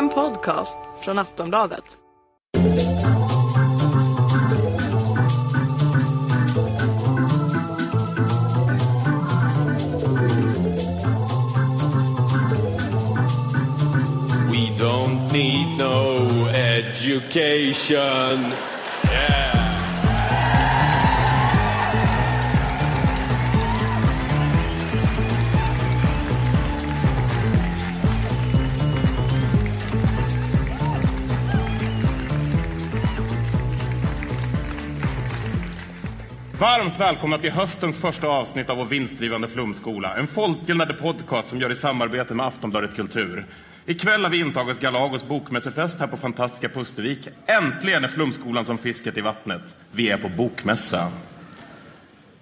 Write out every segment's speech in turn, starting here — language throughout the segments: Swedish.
En podcast från Aftonbladet. We don't need no education. Varmt välkomna till höstens första avsnitt av vår vinstdrivande flumskola. En folkbildande podcast som gör i samarbete med Aftonbladet Kultur. Ikväll har vi intagit Galagos bokmässefest här på fantastiska Pustervik. Äntligen är flumskolan som fisket i vattnet. Vi är på bokmässa.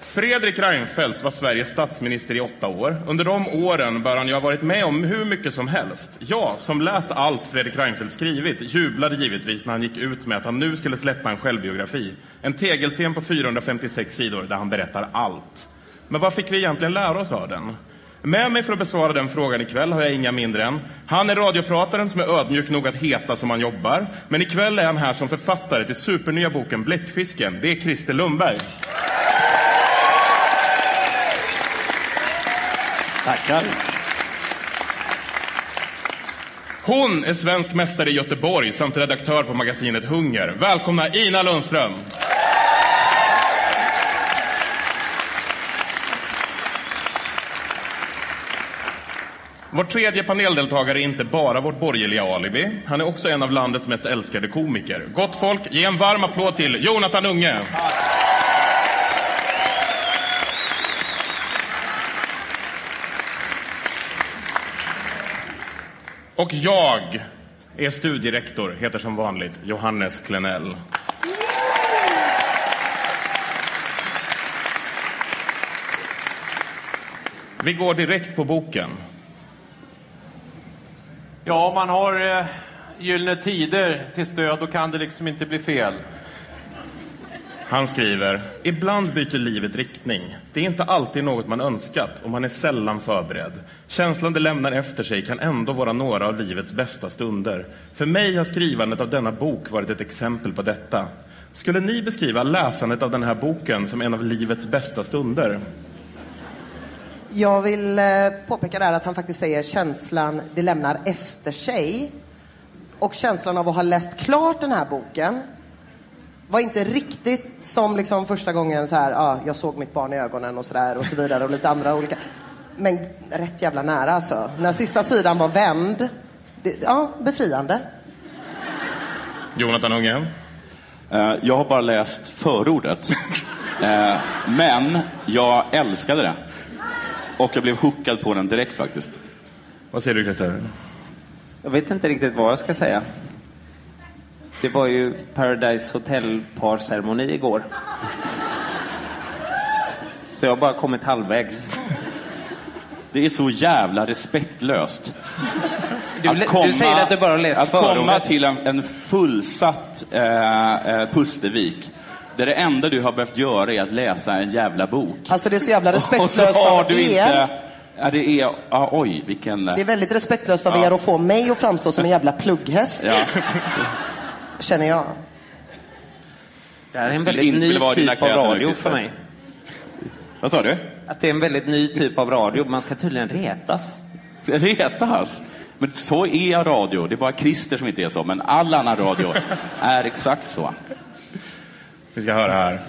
Fredrik Reinfeldt var Sveriges statsminister i åtta år. Under de åren bör han ju ha varit med om hur mycket som helst. Jag, som läst allt Fredrik Reinfeldt skrivit, jublade givetvis när han gick ut med att han nu skulle släppa en självbiografi. En tegelsten på 456 sidor där han berättar allt. Men vad fick vi egentligen lära oss av den? Med mig för att besvara den frågan ikväll har jag inga mindre än Han är radioprataren som är ödmjuk nog att heta som han jobbar. Men ikväll är han här som författare till supernya boken Bläckfisken. Det är Christer Lundberg. Tackar. Hon är svensk mästare i Göteborg samt redaktör på magasinet Hunger. Välkomna Ina Lundström. Vår tredje paneldeltagare är inte bara vårt borgerliga alibi. Han är också en av landets mest älskade komiker. Gott folk, ge en varm applåd till Jonathan Unge. Och jag är studierektor, heter som vanligt Johannes Klenell. Vi går direkt på boken. Ja, om man har eh, Gyllene Tider till stöd, då kan det liksom inte bli fel. Han skriver, ibland byter livet riktning. Det är inte alltid något man önskat och man är sällan förberedd. Känslan det lämnar efter sig kan ändå vara några av livets bästa stunder. För mig har skrivandet av denna bok varit ett exempel på detta. Skulle ni beskriva läsandet av den här boken som en av livets bästa stunder? Jag vill eh, påpeka där att han faktiskt säger känslan det lämnar efter sig. Och känslan av att ha läst klart den här boken var inte riktigt som liksom första gången så här, ah, jag såg mitt barn i ögonen och så där och så vidare och lite andra olika. Men rätt jävla nära alltså. När sista sidan var vänd, det, ja, befriande. Jonathan Unge? Eh, Jag har bara läst förordet. Eh, Men jag älskade det. Och jag blev hookad på den direkt faktiskt. Vad säger du Christer? Jag vet inte riktigt vad jag ska säga. Det var ju Paradise Hotel-parceremoni igår. Så jag har bara kommit halvvägs. Det är så jävla respektlöst. Du, du säger att du bara har läst Att komma förordet. till en, en fullsatt eh, eh, Pustervik. Där det enda du har behövt göra är att läsa en jävla bok. Alltså det är så jävla Och så respektlöst har av du er. inte... Ja, det är... Ja, oj, vilken... Det är väldigt respektlöst av Ja. er att få mig att framstå som en jävla plugghäst, Ja. känner jag. Det här är en väldigt ny typ av radio för mig. Vad sa du? Att det är en väldigt ny typ av radio. Man ska tydligen retas. Retas? Men så är radio. Det är bara Christer som inte är så. Men all annan radio är exakt så. Vi ska höra här.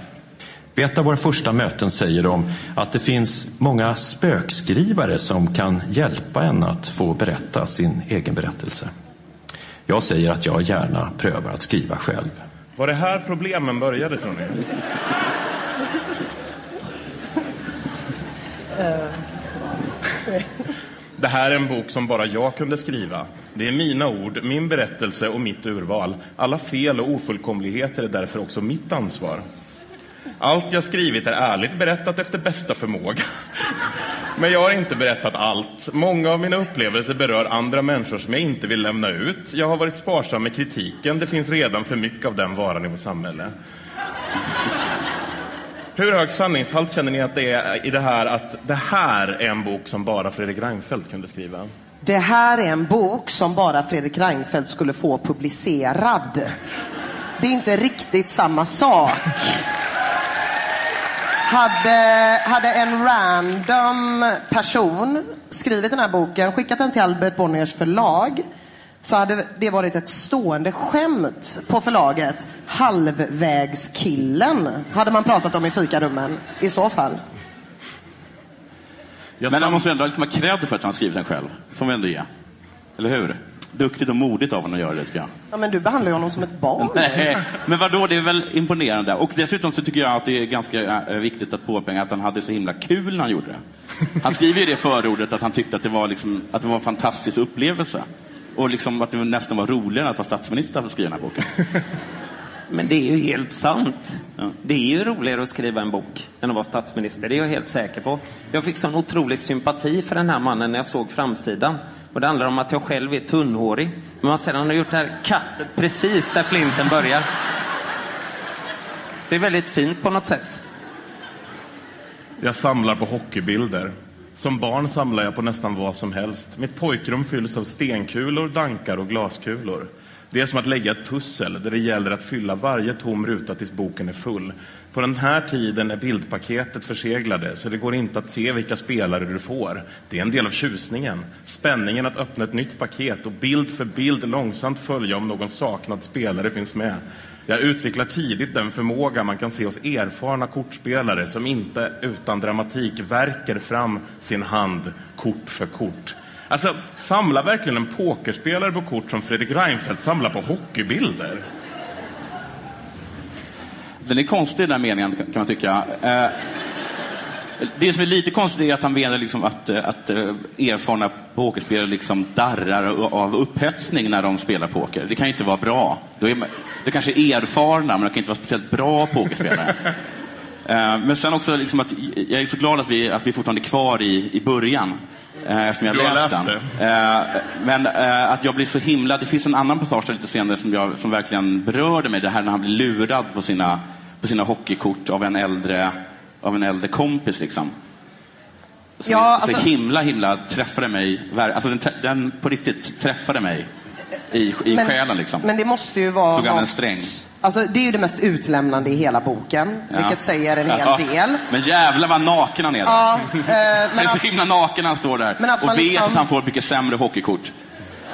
Vid ett av våra första möten säger de att det finns många spökskrivare som kan hjälpa en att få berätta sin egen berättelse. Jag säger att jag gärna prövar att skriva själv. Var det här problemen började tror ni? Det här är en bok som bara jag kunde skriva. Det är mina ord, min berättelse och mitt urval. Alla fel och ofullkomligheter är därför också mitt ansvar. Allt jag skrivit är ärligt berättat efter bästa förmåga. Men jag har inte berättat allt. Många av mina upplevelser berör andra människor som jag inte vill lämna ut. Jag har varit sparsam med kritiken. Det finns redan för mycket av den varan i vårt samhälle. Hur hög sanningshalt känner ni att det är i det här att det här är en bok som bara Fredrik Reinfeldt kunde skriva? Det här är en bok som bara Fredrik Reinfeldt skulle få publicerad. Det är inte riktigt samma sak. Hade, hade en random person skrivit den här boken, skickat den till Albert Bonniers förlag, så hade det varit ett stående skämt på förlaget. Halvvägskillen hade man pratat om i fikarummen i så fall. Jag Men han måste ändå liksom ha cred för att han skrivit den själv. får vi ändå ge. Eller hur? Duktigt och modigt av honom att göra det, tycker jag. Ja, men du behandlar ju honom som ett barn. Nej, men vadå, det är väl imponerande. Och dessutom så tycker jag att det är ganska eh, viktigt att påpeka att han hade så himla kul när han gjorde det. Han skriver ju i det förordet att han tyckte att det var, liksom, att det var en fantastisk upplevelse. Och liksom att det nästan var roligare än att vara statsminister att skriva den här boken. Men det är ju helt sant. Det är ju roligare att skriva en bok än att vara statsminister. Det är jag helt säker på. Jag fick sån otrolig sympati för den här mannen när jag såg framsidan. Och det handlar om att jag själv är tunnhårig. Men man ser att han har gjort det här kattet precis där flinten börjar. Det är väldigt fint på något sätt. Jag samlar på hockeybilder. Som barn samlar jag på nästan vad som helst. Mitt pojkrum fylls av stenkulor, dankar och glaskulor. Det är som att lägga ett pussel där det gäller att fylla varje tom ruta tills boken är full. På den här tiden är bildpaketet förseglade så det går inte att se vilka spelare du får. Det är en del av tjusningen. Spänningen att öppna ett nytt paket och bild för bild långsamt följa om någon saknad spelare finns med. Jag utvecklar tidigt den förmåga man kan se hos erfarna kortspelare som inte utan dramatik verkar fram sin hand kort för kort. Alltså, samlar verkligen en pokerspelare på kort som Fredrik Reinfeldt samlar på hockeybilder? Den är konstig den här meningen kan man tycka. Eh, Det som är lite konstigt är att han menar liksom att, eh, att eh, erfarna pokerspelare liksom darrar av upphetsning när de spelar poker. Det kan ju inte vara bra. Då är man, det kanske är erfarna, men de kan inte vara speciellt bra pokerspelare. Men sen också liksom att jag är så glad att vi, att vi fortfarande är kvar i, i början. Eftersom jag har läst den. Men att jag blir så himla... Det finns en annan passage lite senare som, jag, som verkligen berörde mig. Det här när han blir lurad på sina, på sina hockeykort av en äldre, av en äldre kompis. Liksom. Som Ja, så alltså- himla, himla träffade mig. Alltså den, den på riktigt träffade mig i, i själen. Liksom. men det måste ju vara Slog han en sträng. Alltså, det är ju det mest utlämnande i hela boken, Ja. vilket säger en hel Ja. del. Men jävlar vad naken han är. där. Ja, eh, Han är men så himla naken han står där Men och vet liksom- att han får mycket sämre hockeykort.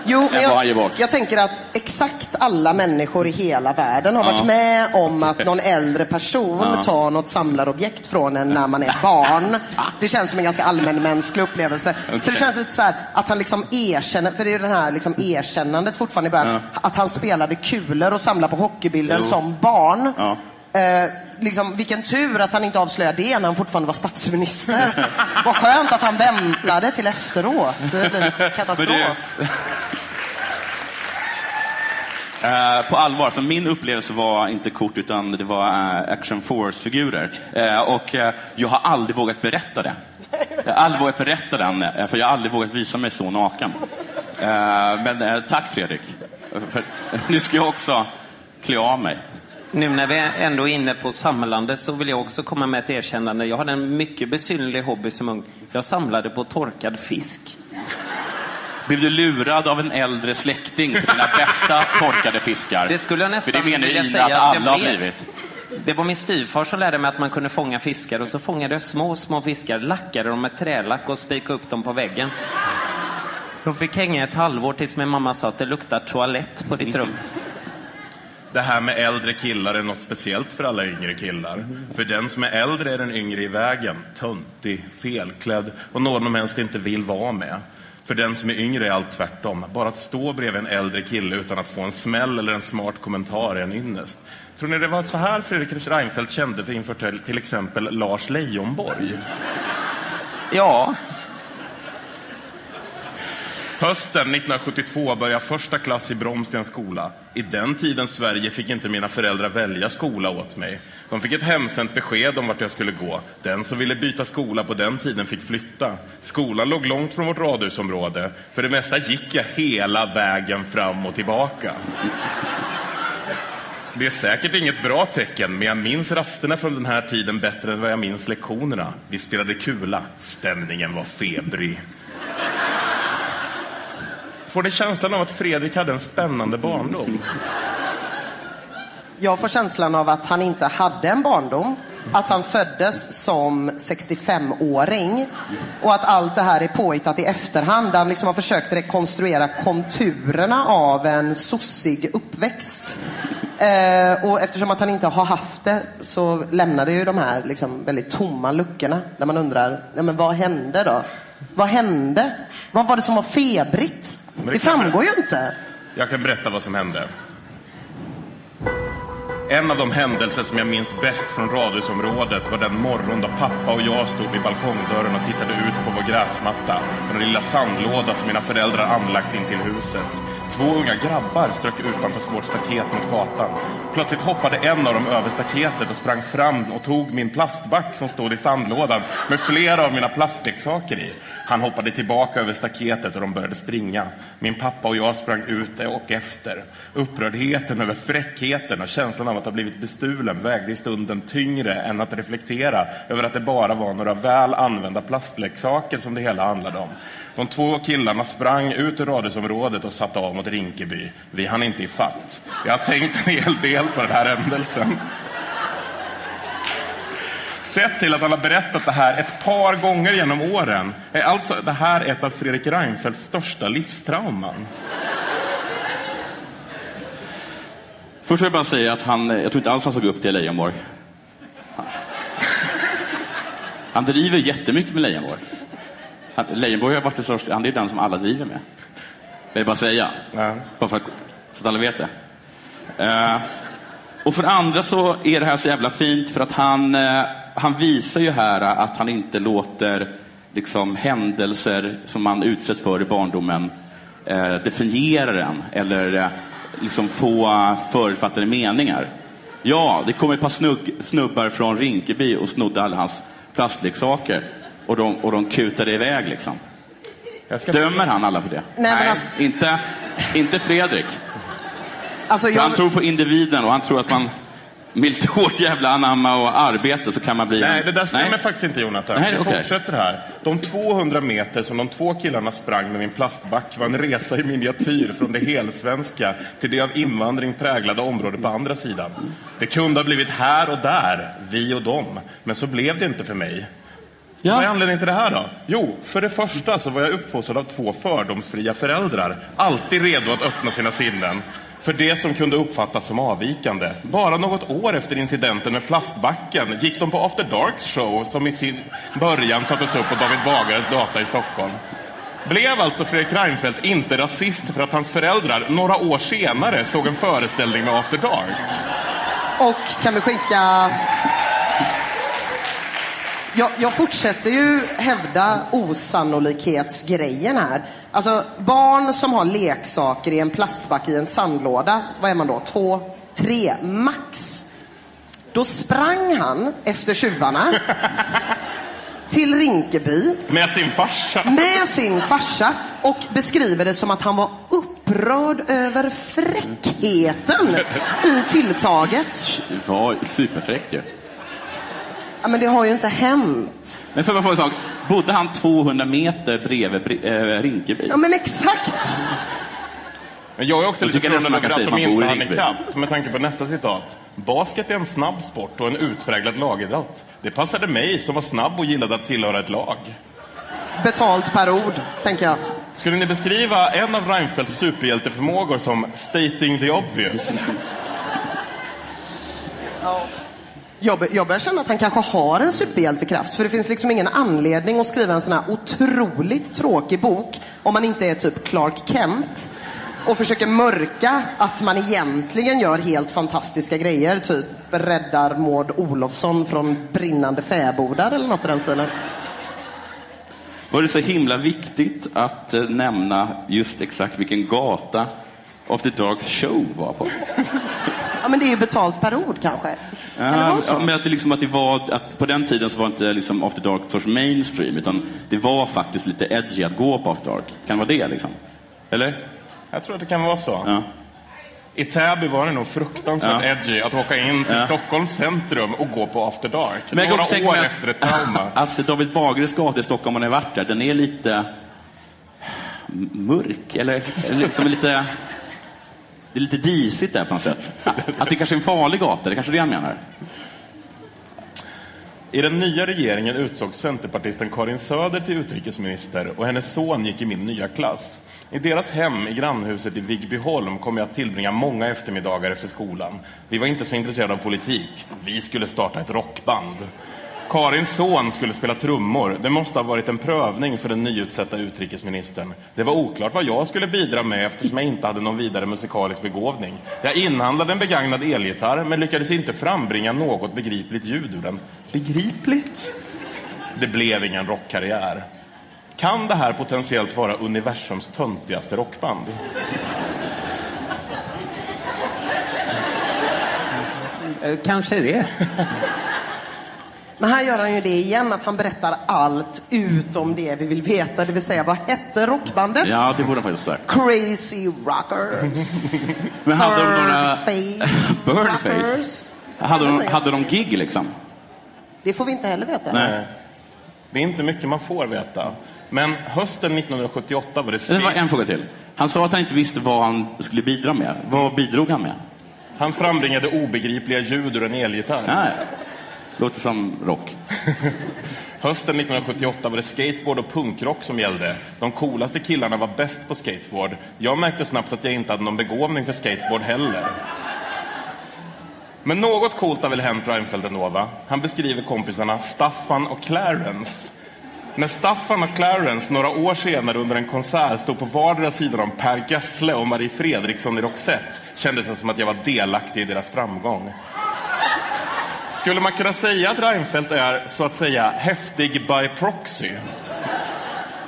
Jo, men jag, jag tänker att exakt alla människor i hela världen har Ja. varit med om att någon äldre person Ja. tar något samlarobjekt från en när man är barn. Det känns som en ganska allmänmänsklig upplevelse. Så Okej. det känns lite så här att han liksom erkänner, för det är ju det här liksom erkännandet fortfarande i början, att han spelade kulor och samlade på hockeybilder Jo. som barn. Ja. Eh, liksom, vilken tur att han inte avslöjade det när han fortfarande var statsminister. Vad skönt att han väntade till efteråt. Det blir katastrof. Eh, på allvar, så min upplevelse var inte kort utan det var eh, Action Force-figurer. Eh, och eh, jag har aldrig vågat berätta det. Jag har aldrig vågat berätta den, eh, för jag har aldrig vågat visa mig så naken. Eh, men tack Fredrik. För, nu ska jag också klä av mig. Nu när vi ändå är inne på samlande så vill jag också komma med ett erkännande. Jag hade en mycket besynnerlig hobby som ung. Jag samlade på torkad fisk. Blev du lurad av en äldre släkting på dina bästa torkade fiskar? Det skulle jag nästan För det menar vilja säga att att alla jag har blev. blivit. Det var min styvfar som lärde mig att man kunde fånga fiskar och så fångade jag små, små fiskar, lackade dem med trälack och spikade upp dem på väggen. De fick hänga ett halvår tills min mamma sa att det luktar toalett på ditt rum. Det här med äldre killar är något speciellt för alla yngre killar. För den som är äldre är den yngre i vägen. Töntig, felklädd och någon de helst inte vill vara med. För den som är yngre är allt tvärtom. Bara att stå bredvid en äldre kille utan att få en smäll eller en smart kommentar är en ynnest. Tror ni det var så här Fredrik Reinfeldt kände för inför till- exempel Lars Leijonborg? Ja, Hösten 1972 började första klass i Bromstens skola. I den tiden Sverige fick inte mina föräldrar välja skola åt mig. De fick ett hemsänt besked om vart jag skulle gå. Den som ville byta skola på den tiden fick flytta. Skolan låg långt från vårt radhusområde. För det mesta gick jag hela vägen fram och tillbaka. Det är säkert inget bra tecken, men jag minns rasterna från den här tiden bättre än vad jag minns lektionerna. Vi spelade kula. Stämningen var febrig. Får ni känslan av att Fredrik hade en spännande barndom? Jag får känslan av att han inte hade en barndom. Att han föddes som 65-åring. Och att allt det här är påhittat i efterhand. Han liksom har försökt rekonstruera konturerna av en sossig uppväxt. Eh, och eftersom att han inte har haft det så lämnar det ju de här liksom väldigt tomma luckorna. Där man undrar, ja, men vad hände då? Vad hände? Vad var det som var febrigt? det Det framgår ju inte. Jag kan berätta vad som hände. En av de händelser som jag minns bäst från radhusområdet var den morgon då pappa och jag stod vid balkongdörren och tittade ut på vår gräsmatta. Den lilla sandlåda som mina föräldrar anlagt in till huset. Två unga grabbar strök utanför vårt staket mot gatan. Plötsligt hoppade en av dem över staketet och sprang fram och tog min plastback som stod i sandlådan med flera av mina plastleksaker i. Han hoppade tillbaka över staketet och de började springa. Min pappa och jag sprang ut och efter. Upprördheten över fräckheten och känslan av att ha blivit bestulen vägde i stunden tyngre än att reflektera över att det bara var några väl använda plastleksaker som det hela handlade om. De två killarna sprang ut ur radhusområdet och satte av mot Rinkeby. Vi hann inte i fatt. Jag har tänkt en hel del på den här händelsen. Sett till att han har berättat det här ett par gånger genom åren är alltså det här ett av Fredrik Reinfeldts största livstrauman. Först vill jag bara säga att han, jag tror inte alls han såg upp till Leijonborg. Han driver jättemycket med Leijonborg. Han- Leijonborg har varit det största, han är den som alla driver med. Vill jag bara säga. Ja. Bara för att, så att alla vet det. Eh, och för det andra så är det här så jävla fint för att han, eh, han visar ju här att han inte låter liksom, händelser som man utsätts för i barndomen eh, definiera en eller eh, liksom få förutfattade meningar. Ja, det kom ett par snugg, snubbar från Rinkeby och snodde alla hans plastleksaker och de, och de kutade iväg liksom. Jag ska... Dömer han alla för det? men alltså- inte, inte Fredrik. Alltså, För han jag, tror på individen och han tror att man med lite hårt jävla anamma och arbete så kan man bli Nej, det där stämmer Nej. faktiskt inte Jonathan. Nej, Vi fortsätter här. De 200 meter som de två killarna sprang med min plastback var en resa i miniatyr från det helsvenska till det av invandring präglade området på andra sidan. Det kunde ha blivit här och där, vi och dem. Men så blev det inte för mig. Vad är anledningen till det här då? Jo, för det första så var jag uppfostrad av två fördomsfria föräldrar. Alltid redo att öppna sina sinnen. För det som kunde uppfattas som avvikande. Bara något år efter incidenten med plastbacken gick de på After Darks show som i sin början sattes upp på David Bagares data i Stockholm. Blev alltså Fredrik Reinfeldt inte rasist för att hans föräldrar några år senare såg en föreställning med After Dark? och kan vi skicka... Jag, jag fortsätter ju hävda osannolikhetsgrejen här. Alltså, barn som har leksaker i en plastback i en sandlåda, vad är man då? Två, tre, max. Då sprang han efter tjuvarna till Rinkeby Med sin farsa? med sin farsa och beskriver det som att han var upprörd över fräckheten i tilltaget. Det var superfräckt ju. Ja, men det har ju inte hänt. Men får jag fråga en sak? Bodde han 200 meter bredvid Bre- eh, Rinkeby? Ja, men exakt. Men jag är också Jag lite förvånad över att de att inte hann ikapp med tanke på nästa citat. Basket är en snabb sport och en utpräglad lagidrott. Det passade mig som var snabb och gillade att tillhöra ett lag. Betalt per ord, tänker jag. Skulle ni beskriva en av Reinfeldts superhjälteförmågor som stating the obvious? Jag, jag börjar känna att han kanske har en superhjältekraft. För det finns liksom ingen anledning att skriva en sån här otroligt tråkig bok om man inte är typ Clark Kent och försöker mörka att man egentligen gör helt fantastiska grejer. Typ räddar Maud Olofsson från brinnande fäbodar eller något i den stilen. Var det så himla viktigt att eh, nämna just exakt vilken gata After Darks show var på? Ja, men det är ju betalt per ord kanske. Kan det vara så? Ja, men att det, liksom, att det var, att på den tiden så var inte liksom After Dark sorts mainstream, utan det var faktiskt lite edgy att gå på After Dark. Kan det vara det liksom? Eller? Jag tror att det kan vara så. Ja. I Täby var det nog fruktansvärt Ja. edgy att åka in till Ja. Stockholms centrum och gå på After Dark. Men jag Några tänka år efter ett trauma. att, David Bagares gata i Stockholm, om man har varit där, den är lite... mörk, eller, eller liksom lite... Det är lite disigt där på något sätt. Att det kanske är en farlig gata, det kanske är det han menar. I den nya regeringen utsågs centerpartisten Karin Söder till utrikesminister och hennes son gick i min nya klass. I deras hem i grannhuset i Vigbyholm kom jag att tillbringa många eftermiddagar efter skolan. Vi var inte så intresserade av politik. Vi skulle starta ett rockband. Karins son skulle spela trummor. Det måste ha varit en prövning för den nyutsatta utrikesministern. Det var oklart vad jag skulle bidra med eftersom jag inte hade någon vidare musikalisk begåvning. Jag inhandlade en begagnad elgitarr men lyckades inte frambringa något begripligt ljud ur den. Begripligt? Det blev ingen rockkarriär. Kan det här potentiellt vara universums töntigaste rockband? Eh, kanske det. Men här gör han ju det igen, att han berättar allt utom det vi vill veta. Det vill säga, vad hette rockbandet? Ja, det borde han faktiskt sagt. Crazy Rockers. Men hade de några... Burnface. Hade de, hade de gig liksom? Det får vi inte heller veta. Nej. Det är inte mycket man får veta. Men hösten 1978 var det Det var steg... en fråga till. Han sa att han inte visste vad han skulle bidra med. Vad bidrog han med? Han frambringade obegripliga ljud ur en elgitarr. Nej. Låter som rock. Hösten 1978 var det skateboard och punkrock som gällde. De coolaste killarna var bäst på skateboard. Jag märkte snabbt att jag inte hade någon begåvning för skateboard heller. Men något coolt har väl hänt Reinfeldt ändå, va? Han beskriver kompisarna Staffan och Clarence. När Staffan och Clarence några år senare under en konsert stod på vardera sidan om Per Gessle och Marie Fredriksson i Roxette kändes det som att jag var delaktig i deras framgång. Skulle man kunna säga att Reinfeldt är, så att säga, häftig by proxy?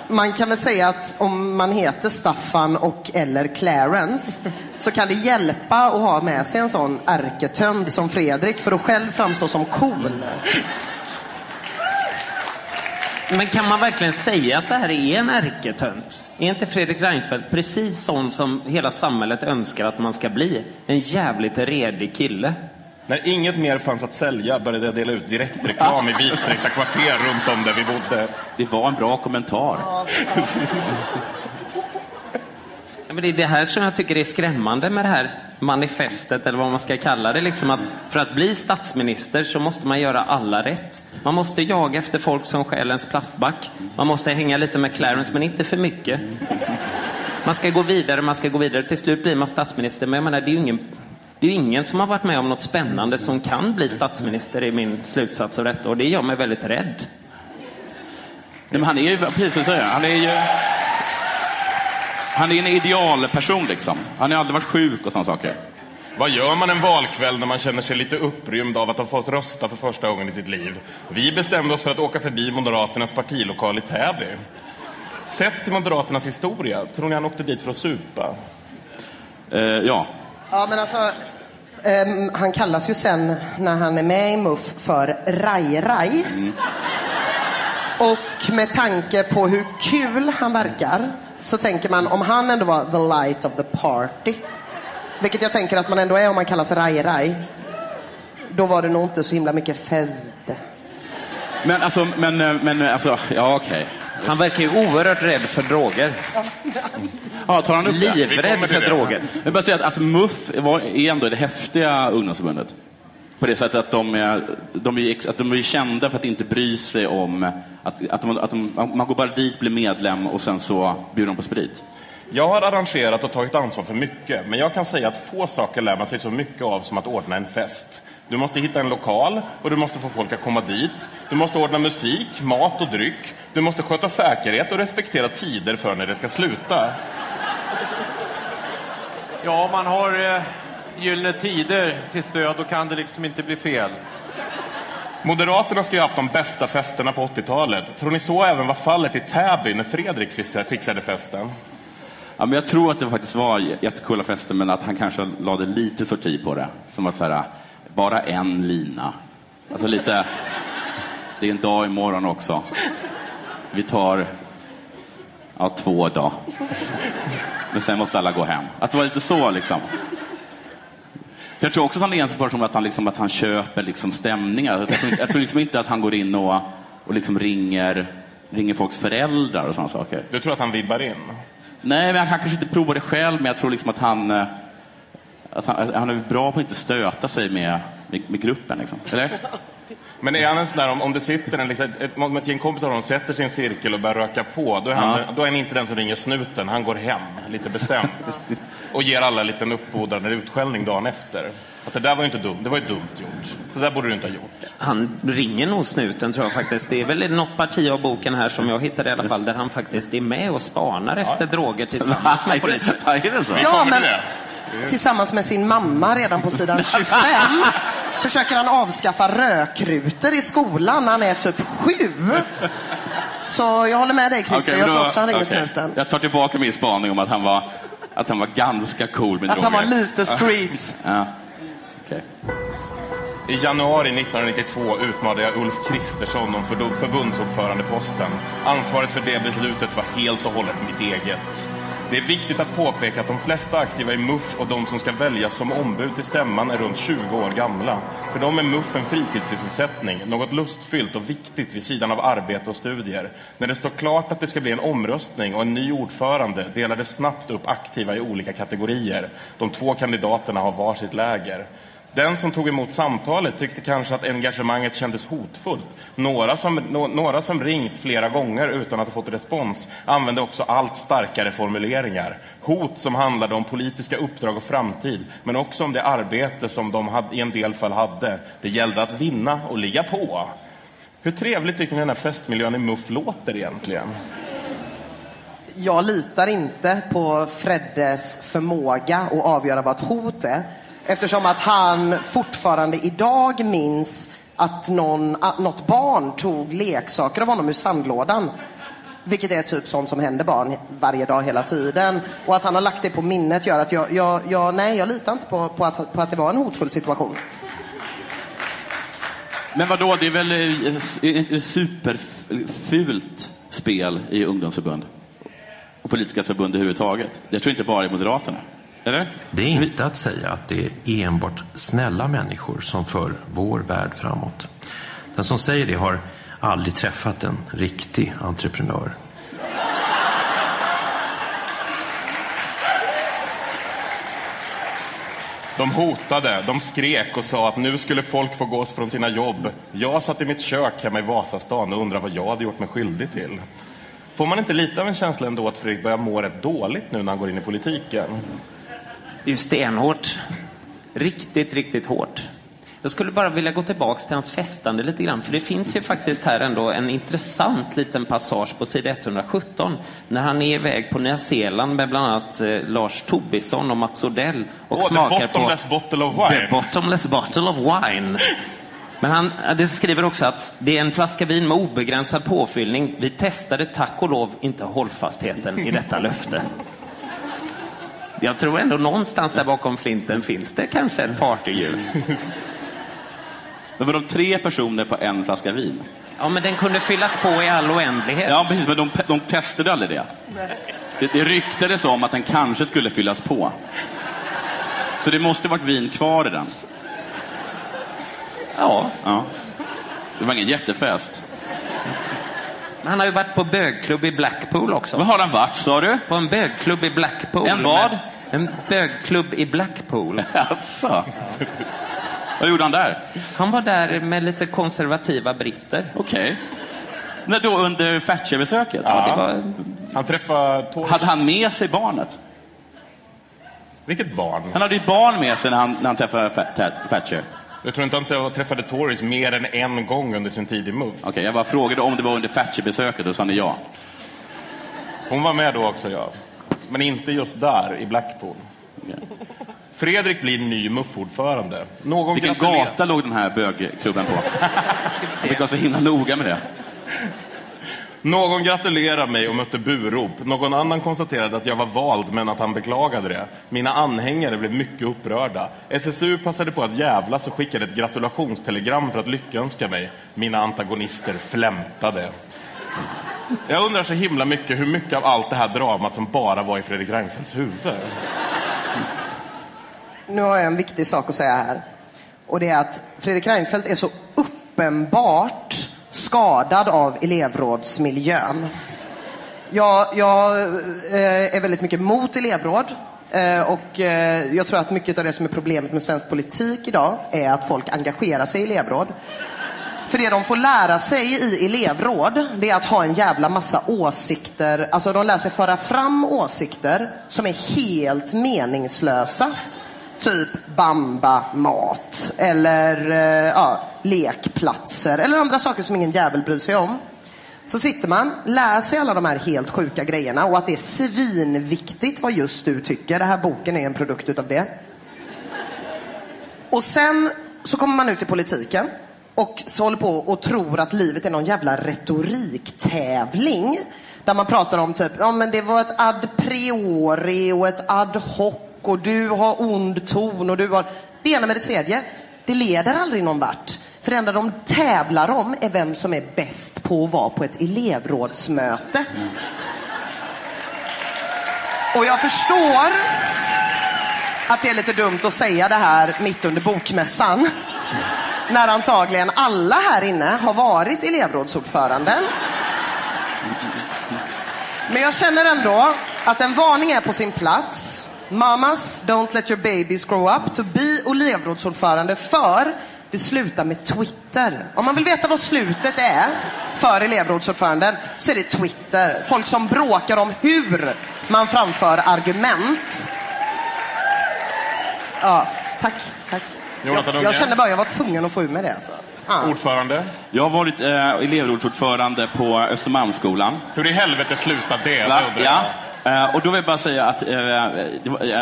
Man kan väl säga att om man heter Staffan och eller Clarence så kan det hjälpa att ha med sig en sån ärketönd som Fredrik för att själv framstå som cool. Men kan man verkligen säga att det här är en ärketönt? Är inte Fredrik Reinfeldt precis sån som hela samhället önskar att man ska bli? En jävligt redig kille. När inget mer fanns att sälja började jag dela ut direktreklam i vidsträckta kvarter runt om där vi bodde. Det var en bra kommentar. Ja, Men det är det här som jag tycker är skrämmande med det här manifestet, eller vad man ska kalla det. Liksom att för att bli statsminister så måste man göra alla rätt. Man måste jaga efter folk som stjäl ens plastback. Man måste hänga lite med Clarence, men inte för mycket. Man ska gå vidare, man ska gå vidare. Till slut blir man statsminister, men jag menar, det är ju ingen, det är ju ingen som har varit med om något spännande som kan bli statsminister, är min slutsats av detta. Och det gör mig väldigt rädd. Nej, men han är ju, precis som säger, han är ju... Han är en idealperson liksom. Han har aldrig varit sjuk och sådana saker. Vad gör man en valkväll när man känner sig lite upprymd av att ha fått rösta för första gången i sitt liv? Vi bestämde oss för att åka förbi Moderaternas partilokal i Täby. Sett till Moderaternas historia, tror ni han åkte dit för att supa? Eh, ja. Ja, men alltså, ehm, han kallas ju sen när han är med i MUF för Rai-Rai. Och med tanke på hur kul han verkar så tänker man om han ändå var the light of the party, vilket jag tänker att man ändå är om man kallas Rai-Rai, då var det nog inte så himla mycket fest. Men alltså, men, eh, men alltså, ja okej. Han verkar ju oerhört rädd för droger. Ja, tar han upp det? Vi Livrädd för det. droger. Jag vill bara säga att, att MUF var, är ändå det häftiga ungdomsförbundet. På det sättet att de är, de är, ex- att de är kända för att inte bry sig om att, att, de, att de, man går bara dit, blir medlem och sen så bjuder de på sprit. Jag har arrangerat och tagit ansvar för mycket, men jag kan säga att få saker lär man sig så mycket av som att ordna en fest. Du måste hitta en lokal och du måste få folk att komma dit. Du måste ordna musik, mat och dryck. Du måste sköta säkerhet och respektera tider för när det ska sluta. Ja, om man har eh, gyllene tider till stöd, då kan det liksom inte bli fel. Moderaterna ska ju ha haft de bästa festerna på 80-talet. Tror ni så även var fallet i Täby när Fredrik fix- fixade festen? Ja, men jag tror att det faktiskt var jättekola fester, men att han kanske lade lite sorti på det. Som att så här, bara en lina. Alltså lite, det är en dag imorgon också. Vi tar, ja, två dagar. Men sen måste alla gå hem. Att det var lite så liksom. För jag tror också att han är en sån person att han, liksom, att han köper liksom stämningar. Jag tror, jag tror liksom inte att han går in och, och liksom ringer, ringer folks föräldrar och sådana saker. Du tror att han vibbar in? Nej, men han kanske inte provar det själv, men jag tror liksom att han, eh, att han, han är bra på att inte stöta sig med, med, med gruppen. Liksom. Eller? Men är han en sån där, om, om det sitter en, liksom, ett, ett, om ett gäng kompisar de sätter en cirkel och börjar röka på, då är, han, Ja. då är han inte den som ringer snuten. Han går hem, lite bestämt. och ger alla en liten uppfordrande utskällning dagen efter. Att det där var ju inte dumt, det var ju dumt gjort. Så där borde du inte ha gjort. Han ringer nog snuten tror jag faktiskt. Det är väl något parti av boken här som jag hittade i alla fall där han faktiskt är med och spanar efter droger tillsammans med polisen. är det så? Vi Ja, men. Tillsammans med sin mamma redan på sidan 25 försöker han avskaffa rökrutor i skolan när han är typ sju. Så jag håller med dig Christer, Okej, jag tror också han ringer okej. snuten. Jag tar tillbaka min spaning om att han var, att han var ganska cool med Att han var droger. lite street. Ja. Okej. I januari 1992 utmanade jag Ulf Kristersson om förbundsordförandeposten. Ansvaret för det beslutet var helt och hållet mitt eget. Det är viktigt att påpeka att de flesta aktiva i MUF och de som ska väljas som ombud till stämman är runt 20 år gamla. För dem är MUF en fritidssysselsättning, något lustfyllt och viktigt vid sidan av arbete och studier. När det står klart att det ska bli en omröstning och en ny ordförande delades snabbt upp aktiva i olika kategorier. De två kandidaterna har varsitt läger. Den som tog emot samtalet tyckte kanske att engagemanget kändes hotfullt. Några som, no, några som ringt flera gånger utan att ha fått respons använde också allt starkare formuleringar. Hot som handlade om politiska uppdrag och framtid, men också om det arbete som de hade, i en del fall hade. Det gällde att vinna och ligga på. Hur trevligt tycker ni den här festmiljön i MUF låter egentligen? Jag litar inte på Freddes förmåga att avgöra vad ett hot är. Eftersom att han fortfarande idag minns att någon, att något barn tog leksaker av honom ur sandlådan. Vilket är typ sånt som händer barn varje dag hela tiden. Och att han har lagt det på minnet gör att jag, jag, jag nej, jag litar inte på, på, att, på att det var en hotfull situation. Men vadå, det är väl eh, är det superfult spel i ungdomsförbund? Och politiska förbund överhuvudtaget. Jag tror inte bara i Moderaterna. Eller? Det är inte att säga att det är enbart snälla människor som för vår värld framåt. Den som säger det har aldrig träffat en riktig entreprenör. De hotade, de skrek och sa att nu skulle folk få gås från sina jobb. Jag satt i mitt kök hemma i Vasastan och undrade vad jag hade gjort mig skyldig till. Får man inte lite av en känsla ändå att Fredrik börjar må rätt dåligt nu när han går in i politiken? Det är ju stenhårt. Riktigt, riktigt hårt. Jag skulle bara vilja gå tillbaks till hans festande lite grann, för det finns ju faktiskt här ändå en intressant liten passage på sida 117 när han är iväg på Nya Zeeland med bland annat eh, Lars Tobisson och Mats Odell och the smakar på bottle of wine. The bottomless bottle of wine. Men han det skriver också att det är en flaska vin med obegränsad påfyllning. Vi testade tack och lov inte hållfastheten i detta löfte. Jag tror ändå någonstans där bakom flinten finns det kanske ett partydjur. Men var de tre personer på en flaska vin? Ja, men den kunde fyllas på i all oändlighet. Ja, precis, men de, de testade aldrig det. det. Det ryktades om att den kanske skulle fyllas på. Så det måste varit vin kvar i den. Ja, Ja. Det var ingen jättefest. Men han har ju varit på bögklubb i Blackpool också. Vad har han varit, sa du? På en bögklubb i Blackpool. En vad? En bögklubb i Blackpool. Jaså? Vad gjorde han där? Han var där med lite konservativa britter. Okej. När då under Thatcher-besöket? Ja. Det var... Han träffade Tories... Hade han med sig barnet? Vilket barn? Han hade ett barn med sig när han, när han träffade Fa- Thatcher. Jag tror inte att han träffade Tories mer än en gång under sin tid i MUF. Okej, jag bara frågade om det var under Thatcher-besöket och sa ni ja. Hon var med då också, ja. Men inte just där, i Blackpool. Okej. Fredrik blir ny MUF-ordförande. Någon Vilken gratulerar- gata låg den här bögklubben på? Jag fick vara så himla noga med det. Någon gratulerade mig och mötte burop. Någon annan konstaterade att jag var vald, men att han beklagade det. Mina anhängare blev mycket upprörda. SSU passade på att jävlas och skickade ett gratulationstelegram för att lyckönska mig. Mina antagonister flämtade. Jag undrar så himla mycket hur mycket av allt det här dramat som bara var i Fredrik Reinfeldts huvud. Nu har jag en viktig sak att säga här. Och det är att Fredrik Reinfeldt är så uppenbart skadad av elevrådsmiljön. Jag, jag eh, är väldigt mycket mot elevråd. Eh, och eh, jag tror att mycket av det som är problemet med svensk politik idag är att folk engagerar sig i elevråd. För det de får lära sig i elevråd, det är att ha en jävla massa åsikter. Alltså de lär sig föra fram åsikter som är helt meningslösa. Typ bamba mat eller eh, ja, lekplatser eller andra saker som ingen jävel bryr sig om. Så sitter man, lär sig alla de här helt sjuka grejerna och att det är svinviktigt vad just du tycker. Den här boken är en produkt utav det. Och sen så kommer man ut i politiken och så håller på och tror att livet är någon jävla retoriktävling. Där man pratar om typ, ja men det var ett ad priori och ett ad hoc och du har ond ton och du har... Det ena med det tredje. Det leder aldrig någon vart. För det enda de tävlar om är vem som är bäst på att vara på ett elevrådsmöte. Och jag förstår att det är lite dumt att säga det här mitt under bokmässan. När antagligen alla här inne har varit elevrådsordföranden. Men jag känner ändå att en varning är på sin plats. Mamas, don't let your babies grow up to be elevrådsordförande för det slutar med Twitter. Om man vill veta vad slutet är för elevrådsordföranden så är det Twitter. Folk som bråkar om hur man framför argument. Ja, tack. tack. Jag, jag kände bara jag var tvungen att få ur mig det. Alltså. Fan. Ordförande. Jag har varit eh, elevrådsordförande på Östermalmsskolan. Hur i helvete slutar det? Va? Ja. Eh, och då vill jag bara säga att eh, var,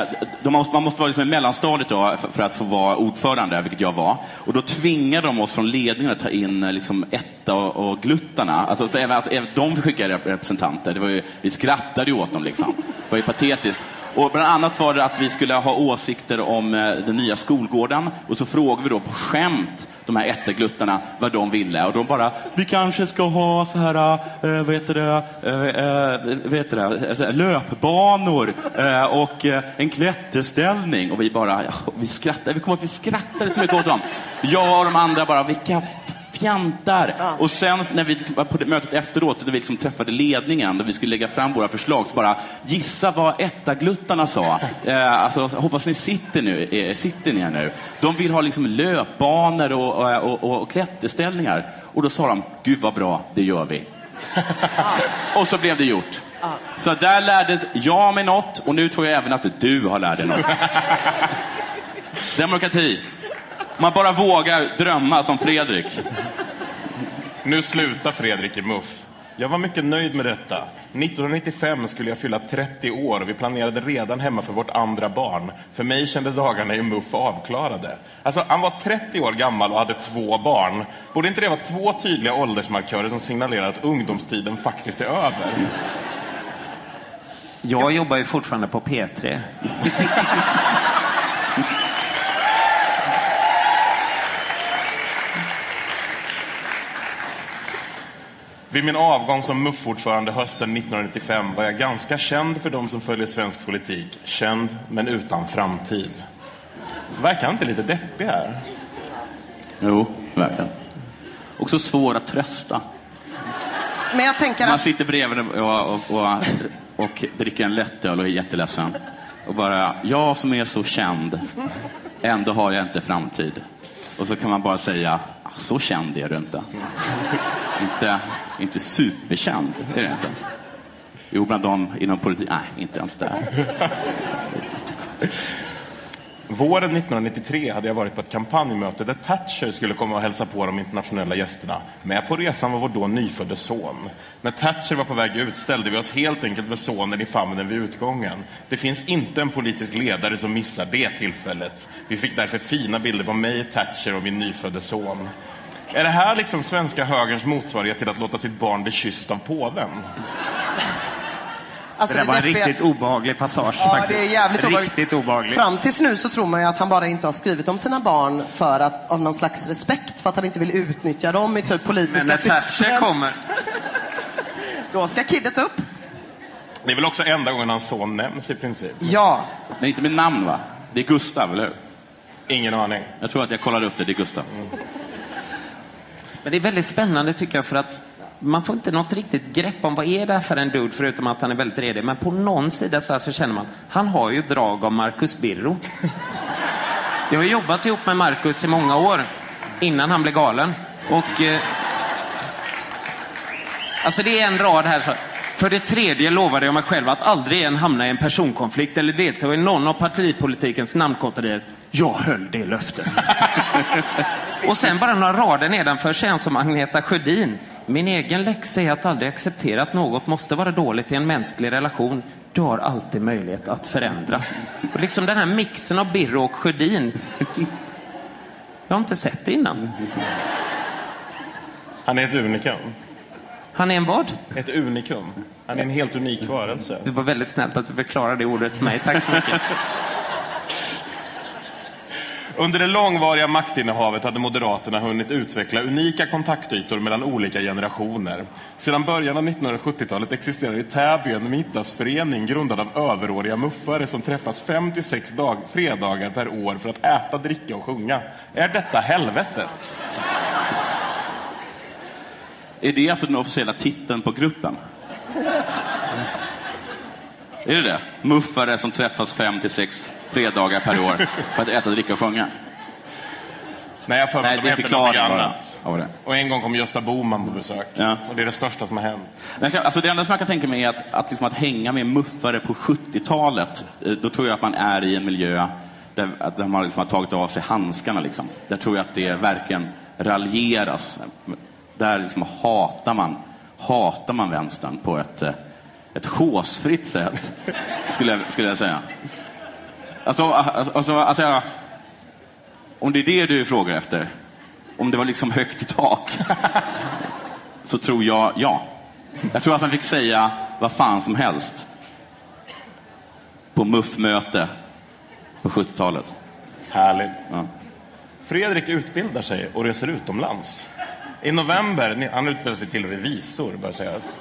eh, måste, man måste vara liksom i mellanstadiet då, för, för att få vara ordförande, vilket jag var. Och då tvingade de oss från ledningen att ta in eh, liksom, etta och, och gluttarna. Alltså, så även, att även de skickade representanter. Det var ju, vi skrattade ju åt dem. Liksom. Det var ju patetiskt. Och bland annat var det att vi skulle ha åsikter om eh, den nya skolgården. Och så frågade vi då på skämt de här ättegluttarna vad de ville. Och de bara, vi kanske ska ha så här, äh, vad heter det, äh, vad heter det, löpbanor äh, och äh, en klätterställning. Och vi bara, ja, vi skrattade, vi kom att vi skrattade så mycket åt dem. Jag och de andra bara, vilka fjantar. Och sen när vi var på mötet efteråt, när vi liksom träffade ledningen, där vi skulle lägga fram våra förslag, så bara gissa vad etta-gluttarna sa. Eh, alltså, hoppas ni sitter, nu, eh, sitter ner nu. De vill ha liksom löpbanor och, och, och, och klätterställningar. Och då sa de, gud vad bra, det gör vi. och så blev det gjort. Så där lärde jag mig något och nu tror jag även att du har lärt dig något. Demokrati. Man bara vågar drömma som Fredrik. Nu slutar Fredrik i MUF. Jag var mycket nöjd med detta. 1995 skulle jag fylla 30 år och vi planerade redan hemma för vårt andra barn. För mig kändes dagarna i MUF avklarade. Alltså, han var 30 år gammal och hade två barn. Borde inte det vara två tydliga åldersmarkörer som signalerar att ungdomstiden faktiskt är över? Jag jobbar ju fortfarande på P3. Vid min avgång som MUF-ordförande hösten 1995 var jag ganska känd för de som följer svensk politik. Känd, men utan framtid. Verkar inte lite deppig här? Jo, verkligen. Också svår att trösta. Men jag tänker Man att sitter bredvid och, och, och, och dricker en lättöl och är jätteledsen. Och bara, jag som är så känd, ändå har jag inte framtid. Och så kan man bara säga, "Ah, så känd är du inte. inte, inte superkänd, är du inte. Jo, bland dem inom politik, nej, inte ens där. Våren 1993 hade jag varit på ett kampanjmöte där Thatcher skulle komma och hälsa på de internationella gästerna. Med på resan var vår då nyfödde son. När Thatcher var på väg ut ställde vi oss helt enkelt med sonen i famnen vid utgången. Det finns inte en politisk ledare som missar det tillfället. Vi fick därför fina bilder på mig, Thatcher och min nyfödde son. Är det här liksom svenska högerns motsvarighet till att låta sitt barn bli kysst av påven? Alltså, det där var en riktigt obehaglig passage Ja, faktiskt. det är jävligt Riktigt obehaglig. Fram tills nu så tror man ju att han bara inte har skrivit om sina barn för att, av någon slags respekt, för att han inte vill utnyttja dem i typ Men politiska när Thatcher syften. kommer... Då ska kidet upp. Det är väl också enda gången hans son nämns i princip. Ja. Men inte med namn, va? Det är Gustav, eller hur? Ingen aning. Jag tror att jag kollade upp det, det är Gustav. Men det är väldigt spännande tycker jag för att man får inte något riktigt grepp om vad är det här för en dude förutom att han är väldigt redig. Men på någon sida så, här så känner man, han har ju drag av Marcus Birro. Jag har jobbat ihop med Marcus i många år innan han blev galen. Och... Eh, alltså det är en rad här. Så. För det tredje lovade jag mig själv att aldrig igen hamna i en personkonflikt eller delta i någon av partipolitikens namnkonterier. Jag höll det löftet. Och sen bara några rader nedanför känns som Agneta Sjödin. Min egen läxa är att aldrig acceptera att något måste vara dåligt i en mänsklig relation. Du har alltid möjlighet att förändra. Och liksom den här mixen av Birro och Sjödin. Jag har inte sett det innan. Han är ett unikum. Han är en vad? Ett unikum. Han är en helt unik varelse. Det var väldigt snällt att du förklarade det ordet för mig. Tack så mycket. Under det långvariga maktinnehavet hade Moderaterna hunnit utveckla unika kontaktytor mellan olika generationer. Sedan början av 1970-talet existerar i Täby en middagsförening grundad av överåriga muffare som träffas fem till sex dag, fredagar per år för att äta, dricka och sjunga. Är detta helvetet? Är det alltså den officiella titeln på gruppen? Är det det? Muffare som träffas fem till sex fredagar per år för att äta, dricka och sjunga? Nej, jag Nej, mig att de något annat. Ja. Och en gång kom Gösta Bohman på besök. Ja. Och det är det största som har hänt. Kan- Alltså det enda som jag kan tänka mig är att, att, liksom att hänga med muffare på 70-talet, eh, då tror jag att man är i en miljö där, där man liksom har tagit av sig handskarna. Liksom. Där tror jag att det verkligen raljeras. Där liksom hatar, man, hatar man vänstern på ett, eh, ett håsfritt sätt, skulle jag, skulle jag säga. Alltså, alltså, alltså, jag- om det är det du frågar efter, om det var liksom högt i tak, så tror jag ja. Jag tror att man fick säga vad fan som helst på muffmöte på 70-talet. Härligt. Ja. Fredrik utbildar sig och reser utomlands. I november, han utbildade sig till revisor, bör sägas.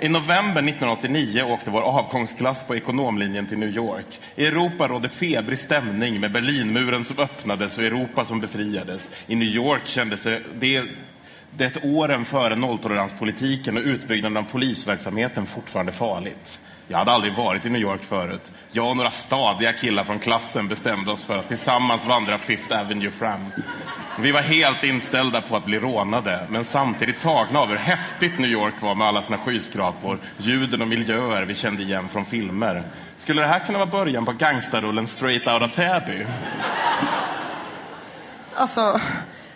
I november 1989 åkte vår avgångsklass på ekonomlinjen till New York. I Europa rådde febrig stämning med Berlinmuren som öppnades och Europa som befriades. I New York kändes det, det, det åren före nolltoleranspolitiken och utbyggnaden av polisverksamheten fortfarande farligt. Jag hade aldrig varit i New York förut. Jag och några stadiga killar från klassen bestämde oss för att tillsammans vandra Fifth Avenue fram. Vi var helt inställda på att bli rånade, men samtidigt tagna av hur häftigt New York var med alla sina skyskrapor, ljuden och miljöer vi kände igen från filmer. Skulle det här kunna vara början på gangsterrullen Straight Outta Täby? Alltså,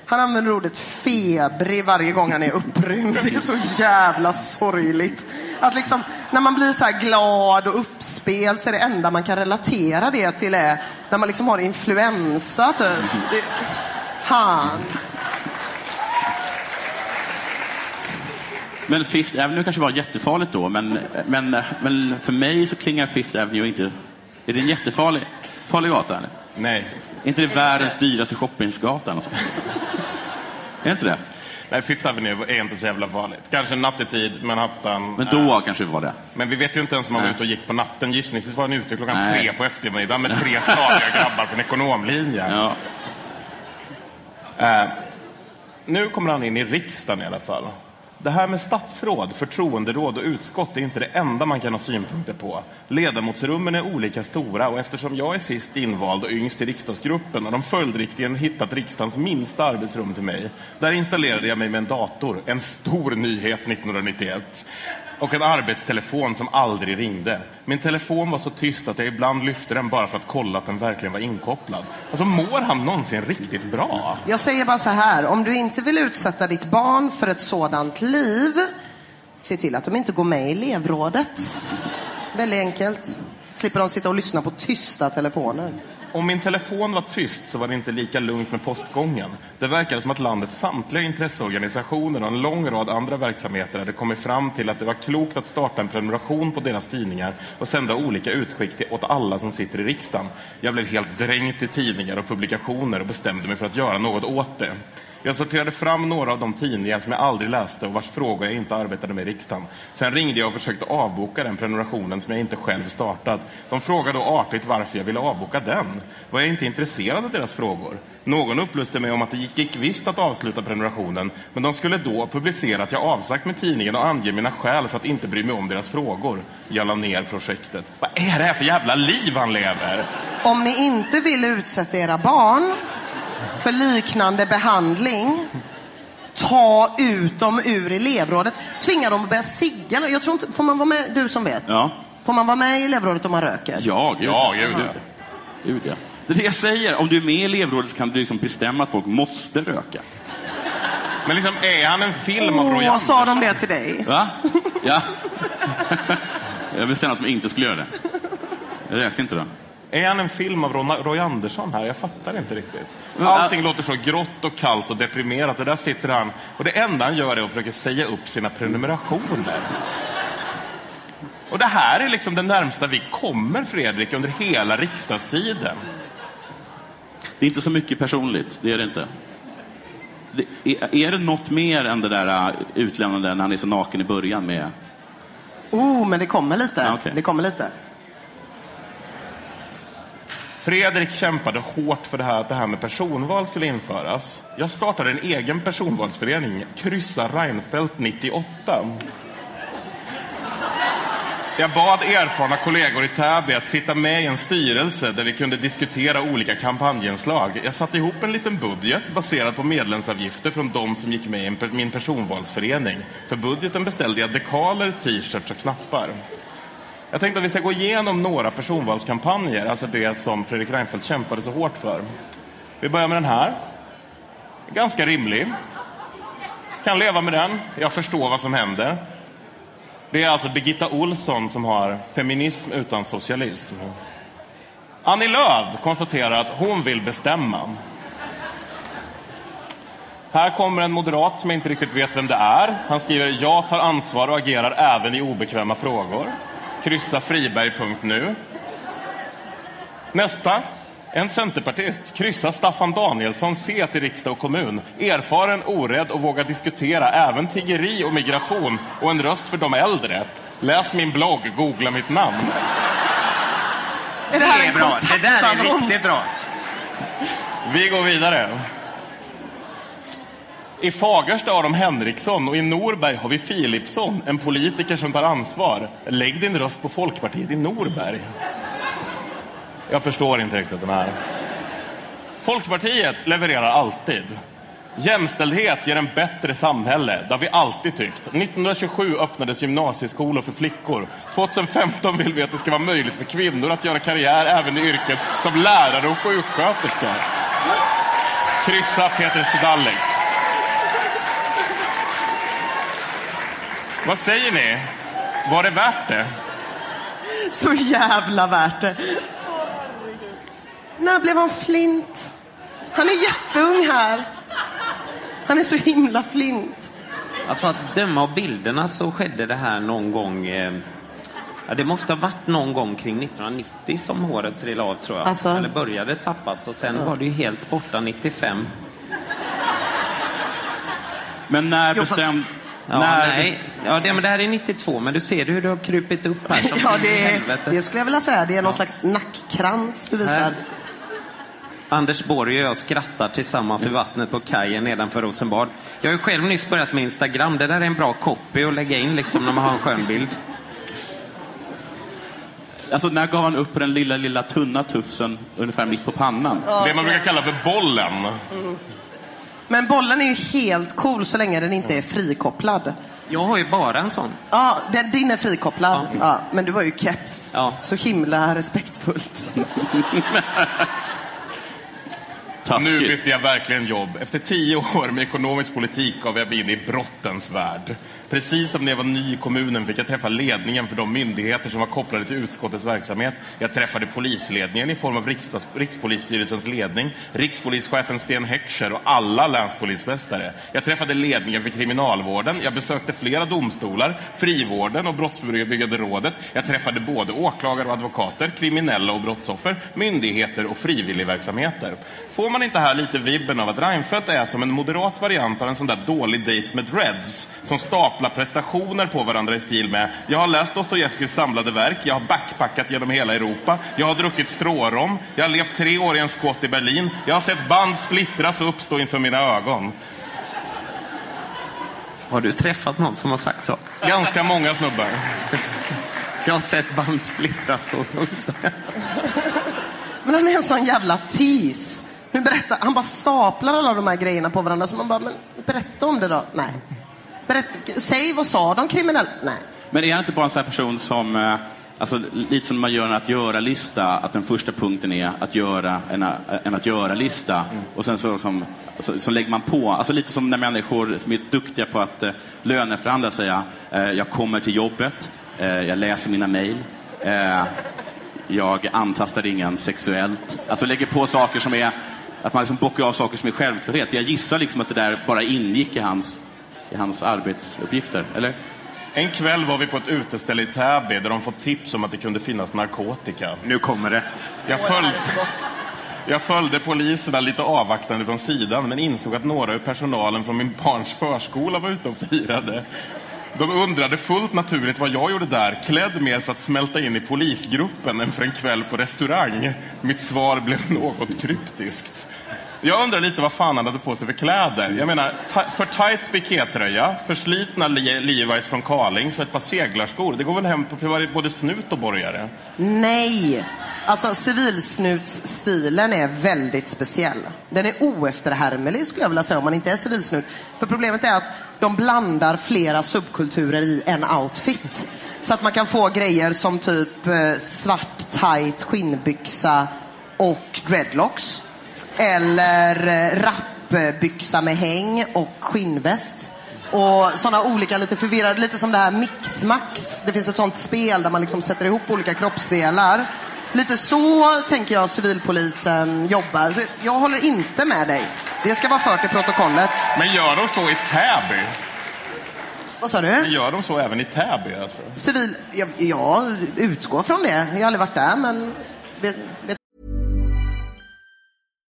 han använder ordet febrig varje gång han är upprymd. Det är så jävla sorgligt. Att liksom, när man blir så här glad och uppspelt så är det enda man kan relatera det till är när man liksom har influensa, typ. Det, fan. Men Fifth Avenue kanske var jättefarligt då, men, men, men för mig så klingar Fifth Avenue inte... Är det en jättefarlig farlig gata? Eller? Nej. Är inte det världens dyraste shoppingsgata? eller så? Är inte det? Nej, Fifth Avenue är inte så jävla farligt. Kanske nattetid, Manhattan. Men då kanske det var det. Men vi vet ju inte ens om han var ute och gick på natten. Gissningsvis var han ute klockan Nej. tre på eftermiddagen med tre stadiga grabbar från ekonomlinjen. Ja. Eh, nu kommer han in i riksdagen i alla fall. Det här med statsråd, förtroenderåd och utskott är inte det enda man kan ha synpunkter på. Ledamotsrummen är olika stora och eftersom jag är sist invald och yngst i riksdagsgruppen har de följdriktigen hittat riksdagens minsta arbetsrum till mig. Där installerade jag mig med en dator, en stor nyhet 1991. Och en arbetstelefon som aldrig ringde. Min telefon var så tyst att jag ibland lyfte den bara för att kolla att den verkligen var inkopplad. Alltså mår han någonsin riktigt bra? Jag säger bara så här, om du inte vill utsätta ditt barn för ett sådant liv, se till att de inte går med i elevrådet. Väldigt enkelt. Slipper de sitta och lyssna på tysta telefoner. Om min telefon var tyst så var det inte lika lugnt med postgången. Det verkade som att landets samtliga intresseorganisationer och en lång rad andra verksamheter hade kommit fram till att det var klokt att starta en prenumeration på deras tidningar och sända olika utskick till, åt alla som sitter i riksdagen. Jag blev helt dränkt i tidningar och publikationer och bestämde mig för att göra något åt det. Jag sorterade fram några av de tidningar som jag aldrig läste och vars frågor jag inte arbetade med i riksdagen. Sen ringde jag och försökte avboka den prenumerationen som jag inte själv startat. De frågade då artigt varför jag ville avboka den. Var jag inte intresserad av deras frågor? Någon upplyste mig om att det gick, gick visst att avsluta prenumerationen, men de skulle då publicera att jag avsagt med tidningen och ange mina skäl för att inte bry mig om deras frågor. Jag la ner projektet. Vad är det här för jävla liv han lever? Om ni inte vill utsätta era barn för liknande behandling, ta ut dem ur elevrådet. Tvinga dem att börja cigga. Jag tror inte, får man vara med, du som vet? Ja. Får man vara med i elevrådet om man röker? Ja, gud. Ja, gud, ja. Gud, ja. Det är det jag säger. Om du är med i elevrådet så kan du liksom bestämma att folk måste röka. Men liksom, är han en film av Roy Åh, sa de Andersson? det till dig? Va? Ja. Jag bestämde att de inte skulle göra det. Jag rökte inte då. Är han en film av Ron- Roy Andersson här? Jag fattar inte riktigt. Men, Allting låter så grått och kallt och deprimerat. Och där sitter han. Och det enda han gör är att försöka säga upp sina prenumerationer. Och det här är liksom det närmsta vi kommer, Fredrik, under hela riksdagstiden. Det är inte så mycket personligt, det är det inte. Det, är, är det något mer än det där uh, utlämnande när han är så naken i början med... Oh, men det kommer lite. Ja, okej. Det kommer lite. Fredrik kämpade hårt för det här, att det här med personval skulle införas. Jag startade en egen personvalsförening, Kryssa Reinfeldt 98. Jag bad erfarna kollegor i Täby att sitta med i en styrelse där vi kunde diskutera olika kampanjenslag. Jag satte ihop en liten budget baserad på medlemsavgifter från de som gick med i min personvalsförening. För budgeten beställde jag dekaler, t-shirts och knappar. Jag tänkte att vi ska gå igenom några personvalskampanjer, alltså det som Fredrik Reinfeldt kämpade så hårt för. Vi börjar med den här. Ganska rimlig. Kan leva med den. Jag förstår vad som händer. Det är alltså Birgitta Olsson som har Feminism utan socialism. Annie Lööf konstaterar att hon vill bestämma. Här kommer en moderat som jag inte riktigt vet vem det är. Han skriver “Jag tar ansvar och agerar även i obekväma frågor”. Kryssa friberg.nu. Nästa. En centerpartist kryssar Staffan Danielsson C till riksdag och kommun. Erfaren, orädd och vågar diskutera även tiggeri och migration och en röst för de äldre. Läs min blogg, googla mitt namn. Är det här Det är en bra. Det där är kontaktannons? riktigt bra. Vi går vidare. I Fagersta har de Henriksson och i Norberg har vi Philipsson, en politiker som tar ansvar. Lägg din röst på Folkpartiet i Norberg. Jag förstår inte riktigt den här. Folkpartiet levererar alltid. Jämställdhet ger en bättre samhälle, det har vi alltid tyckt. 1927 öppnades gymnasieskolor för flickor. 2015 vill vi att det ska vara möjligt för kvinnor att göra karriär även i yrket som lärare och sjuksköterska. Kryssa Peter Sedalek. Vad säger ni? Var det värt det? Så jävla värt det. När blev han flint? Han är jätteung här. Han är så himla flint. Alltså att döma av bilderna så skedde det här någon gång... Eh, ja, det måste ha varit någon gång kring 1990 som håret trillade av tror jag. Alltså? Eller började tappas och sen var det ju helt borta 95. Men när Jo, fast- bestämd... Ja, när nej. Ja, det, men det här är 92, men du ser hur det har krupit upp här. Som Ja, det, det skulle jag vilja säga. Det är någon slags nackkrans du visar. Här. Anders Borg och jag skrattar tillsammans i vattnet på kajen nedanför Rosenbad. Jag har ju själv nyss börjat med Instagram. Det där är en bra copy att lägga in liksom när man har en skön bild. Alltså, när gav han upp på den lilla, lilla tunna tufsen ungefär mitt på pannan? Det man brukar kalla för bollen. Men bollen är ju helt cool så länge den inte är frikopplad. Jag har ju bara en sån. Ja, den, din är frikopplad. Ja. men du har ju keps. Ja. Så himla respektfullt. Taskigt. Nu bytte jag verkligen jobb. Efter tio år med ekonomisk politik gav jag mig in i brottens värld. Precis som när jag var ny i kommunen fick jag träffa ledningen för de myndigheter som var kopplade till utskottets verksamhet. Jag träffade polisledningen i form av riksdags, Rikspolisstyrelsens ledning, rikspolischefen Sten Heckscher och alla länspolismästare. Jag träffade ledningen för kriminalvården. Jag besökte flera domstolar, frivården och Brottsförebyggande rådet. Jag träffade både åklagare och advokater, kriminella och brottsoffer, myndigheter och frivilligverksamheter. Får man inte här lite vibben av att Reinfeldt är som en moderat variant av en sån där dålig dejt med dreads som staplar prestationer på varandra i stil med Jag har läst Dostojevskijs samlade verk, jag har backpackat genom hela Europa, jag har druckit strårom, jag har levt tre år i en squat i Berlin, jag har sett band splittras och uppstå inför mina ögon. Har du träffat någon som har sagt så? Ganska många snubbar. Jag har sett band splittras och uppstå. Men han är en sån jävla tease. Nu berättar, han bara staplar alla de här grejerna på varandra. Så man bara, men berätta om det då. Nej. Berätta, säg vad sa de kriminella? Nej. Men är han inte bara en sån här person som, eh, alltså, lite som man gör en att göra-lista, att den första punkten är att göra en, en att göra-lista och sen så, som, alltså, så lägger man på, alltså lite som när människor som är duktiga på att eh, löneförhandla säga, eh, jag kommer till jobbet, eh, jag läser mina mejl, eh, jag antastar ingen sexuellt. Alltså lägger på saker som är, att man liksom bockar av saker som är självklarhet. Jag gissar liksom att det där bara ingick i hans, i hans arbetsuppgifter, eller? En kväll var vi på ett uteställe i Täby där de fått tips om att det kunde finnas narkotika. Nu kommer det. Jag följde, jag följde poliserna lite avvaktande från sidan men insåg att några ur personalen från min barns förskola var ute och firade. De undrade fullt naturligt vad jag gjorde där, klädd mer för att smälta in i polisgruppen än för en kväll på restaurang. Mitt svar blev något kryptiskt. Jag undrar lite vad fan han hade på sig för kläder. Jag menar, för tight pikétröja, förslitna Le- Levi's från Karling, så ett par seglarskor. Det går väl hem på både snut och borgare? Nej! Alltså civilsnutsstilen är väldigt speciell. Den är oefterhärmlig skulle jag vilja säga om man inte är civilsnut. För problemet är att de blandar flera subkulturer i en outfit. Så att man kan få grejer som typ eh, svart tight skinnbyxa och dreadlocks. Eller eh, rappbyxa med häng och skinnväst. Och sådana olika lite förvirrade, lite som det här Mixmax. Det finns ett sånt spel där man liksom sätter ihop olika kroppsdelar. Lite så tänker jag civilpolisen jobbar. Så jag håller inte med dig. Det ska vara fört i protokollet. Men gör de så i Täby? Vad sa Men du? gör de så även i Täby alltså? Civil... Jag, jag utgår från det. Jag har aldrig varit där, men... Vet, vet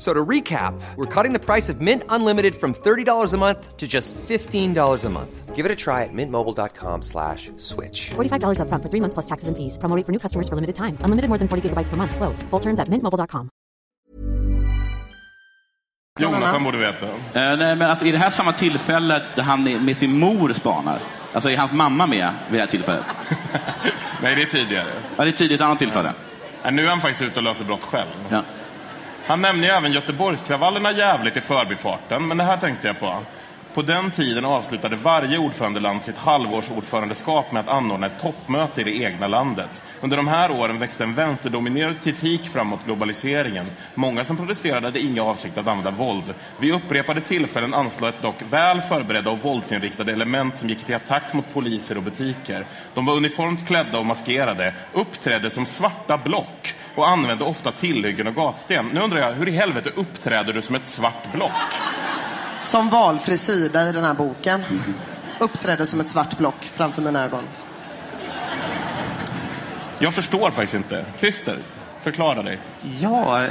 So to recap, we're cutting the price of Mint Unlimited from $30 a month to just $15 a month. Give it a try at mintmobile.com slash switch. $45 upfront for three months plus taxes and fees. Promo rate for new customers for limited time. Unlimited more than 40 gigabytes per month. Slows. Full terms at mintmobile.com. Jonathan borde veta. Eh, nej, men alltså, är det här samma tillfälle där han är med sin mor spanar? Alltså är hans mamma med vid det här tillfället? Nej, det är tidigare. Ja, det är tidigt annat tillfälle. Nej, nu är han faktiskt ute och löser brott själv. Ja. Han nämner ju även Göteborgskravallerna jävligt i förbifarten, men det här tänkte jag på. På den tiden avslutade varje ordförandeland sitt halvårsordförandeskap med att anordna ett toppmöte i det egna landet. Under de här åren växte en vänsterdominerad kritik fram mot globaliseringen. Många som protesterade hade inga avsikter att använda våld. Vid upprepade tillfällen anslöt dock väl förberedda och våldsinriktade element som gick till attack mot poliser och butiker. De var uniformt klädda och maskerade, uppträdde som svarta block och använde ofta tillhyggen och gatsten. Nu undrar jag, hur i helvete uppträder du som ett svart block? Som valfri sida i den här boken. Uppträdde som ett svart block framför mina ögon. Jag förstår faktiskt inte. Christer, förklara dig. Ja,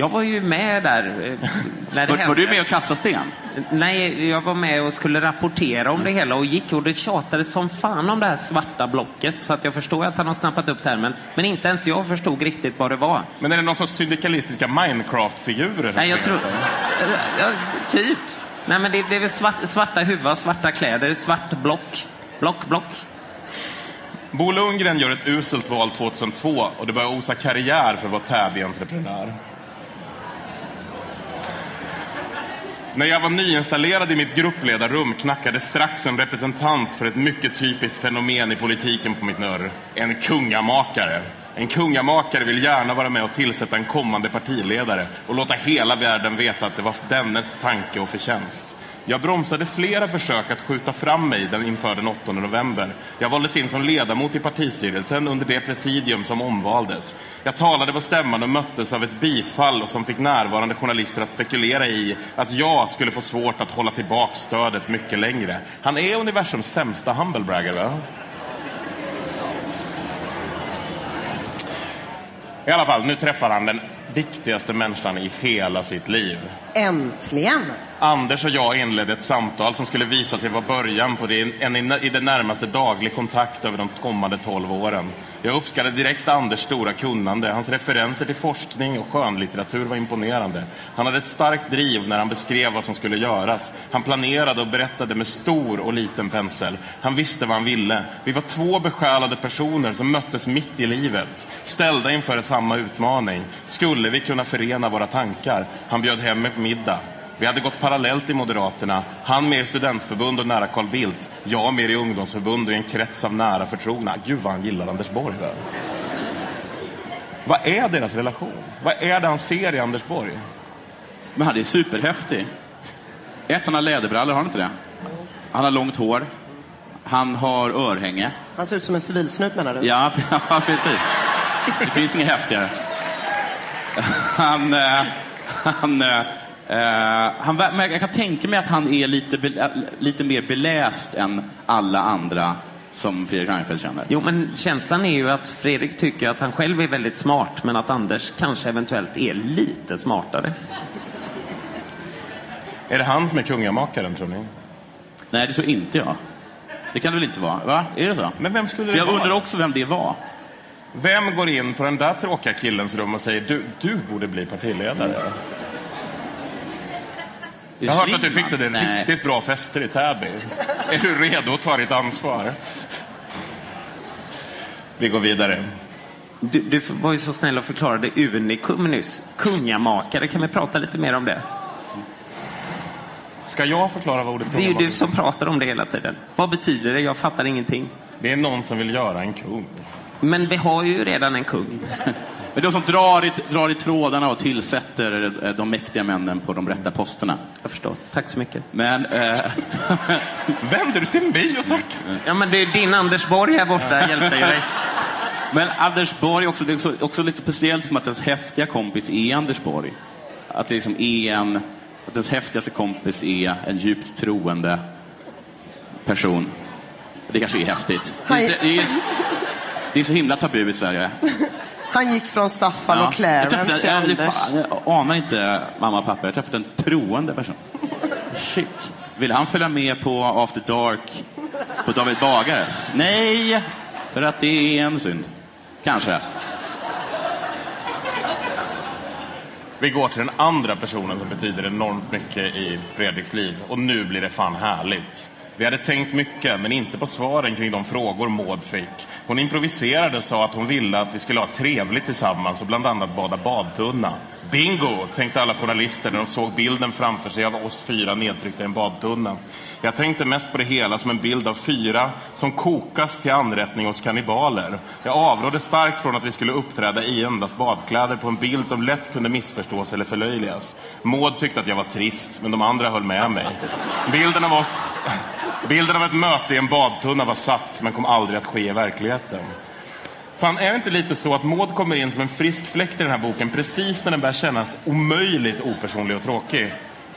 jag var ju med där eh, när det Var, hände. var du med och kastade sten? Nej, jag var med och skulle rapportera om det hela och gick och det tjatades som fan om det här svarta blocket. Så att jag förstår att han har snappat upp termen. Men inte ens jag förstod riktigt vad det var. Men är det någon sorts syndikalistiska Minecraft-figurer? Nej, jag tror... Ja, typ. Nej, men det, det är väl svart, svarta huvuden, svarta kläder, svart block. Block, block. Bo Lundgren gör ett uselt val 2002 och det börjar osa karriär för att vara Täby-entreprenör. När jag var nyinstallerad i mitt gruppledarrum knackade strax en representant för ett mycket typiskt fenomen i politiken på mitt nörr. En kungamakare. En kungamakare vill gärna vara med och tillsätta en kommande partiledare och låta hela världen veta att det var dennes tanke och förtjänst. Jag bromsade flera försök att skjuta fram mig den inför den 8 november. Jag valdes in som ledamot i partistyrelsen under det presidium som omvaldes. Jag talade på stämman och möttes av ett bifall som fick närvarande journalister att spekulera i att jag skulle få svårt att hålla tillbaka stödet mycket längre. Han är universums sämsta humblebragger, va? I alla fall, nu träffar han den viktigaste människan i hela sitt liv. Äntligen! Anders och jag inledde ett samtal som skulle visa sig vara början på det, en i det närmaste daglig kontakt över de kommande 12 åren. Jag uppskattade direkt Anders stora kunnande. Hans referenser till forskning och skönlitteratur var imponerande. Han hade ett starkt driv när han beskrev vad som skulle göras. Han planerade och berättade med stor och liten pensel. Han visste vad han ville. Vi var två besjälade personer som möttes mitt i livet. Ställda inför samma utmaning. Skulle vi kunna förena våra tankar? Han bjöd hem ett middag. Vi hade gått parallellt i Moderaterna. Han med i studentförbund och nära Carl Bildt. Jag med i ungdomsförbund och i en krets av nära förtrogna. Gud vad han gillar Anders Borg. Va? Vad är deras relation? Vad är det han ser i Anders Borg? Men han är superhäftig. Ett, han har läderbrallor, har han inte det? Han har långt hår. Han har örhänge. Han ser ut som en civilsnut menar du? Ja, ja precis. Det finns inget häftigare. Han... Eh, han Eh, han, men jag kan tänka mig att han är lite, be, lite mer beläst än alla andra som Fredrik Reinfeldt känner. Jo, men känslan är ju att Fredrik tycker att han själv är väldigt smart, men att Anders kanske eventuellt är lite smartare. Är det han som är kungamakaren, tror ni? Nej, det tror inte jag. Det kan det väl inte vara? Va? Är det så? Men vem skulle det jag vara? undrar också vem det var. Vem går in på den där tråkiga killens rum och säger du, du borde bli partiledare? Jag har hört att du fixade Nej. riktigt bra fester i Täby. Är du redo att ta ditt ansvar? Vi går vidare. Du, du var ju så snäll och förklarade unikum nyss. Kungamakare, kan vi prata lite mer om det? Ska jag förklara vad ordet Det är ju du som pratar om det hela tiden. Vad betyder det? Jag fattar ingenting. Det är någon som vill göra en kung. Men vi har ju redan en kung. Men de som drar i, drar i trådarna och tillsätter de mäktiga männen på de rätta posterna. Jag förstår. Tack så mycket. Men... Eh, Vänder du till mig och tack? Ja, men det är din Anders Borg här borta hjälper ju dig. Men Anders Borg, också, det är också, också lite speciellt som att ens häftiga kompis är Anders Borg. Att det liksom är en... Att ens häftigaste kompis är en djupt troende person. Det kanske är häftigt. Det är, det är, det är så himla tabu i Sverige. Han gick från Staffan och Jag Clarence träffade, till jag, Anders. fan, jag anar inte mamma och pappa. Jag träffade en troende person. Shit. Vill han följa med på After Dark på David Bagares? Nej, för att det är en synd. Kanske. Vi går till den andra personen som betyder enormt mycket i Fredriks liv. Och nu blir det fan härligt. Vi hade tänkt mycket, men inte på svaren kring de frågor Maud fick. Hon improviserade och sa att hon ville att vi skulle ha trevligt tillsammans och bland annat bada badtunna. Bingo, tänkte alla journalister när de såg bilden framför sig av oss fyra nedtryckta i en badtunna. Jag tänkte mest på det hela som en bild av fyra som kokas till anrättning hos kannibaler. Jag avrådde starkt från att vi skulle uppträda i endast badkläder på en bild som lätt kunde missförstås eller förlöjligas. Maud tyckte att jag var trist, men de andra höll med mig. Bilden av oss Bilden av ett möte i en badtunna var satt, men kom aldrig att ske i verkligheten. Fan, är det inte lite så att Maud kommer in som en frisk fläkt i den här boken precis när den börjar kännas omöjligt opersonlig och tråkig?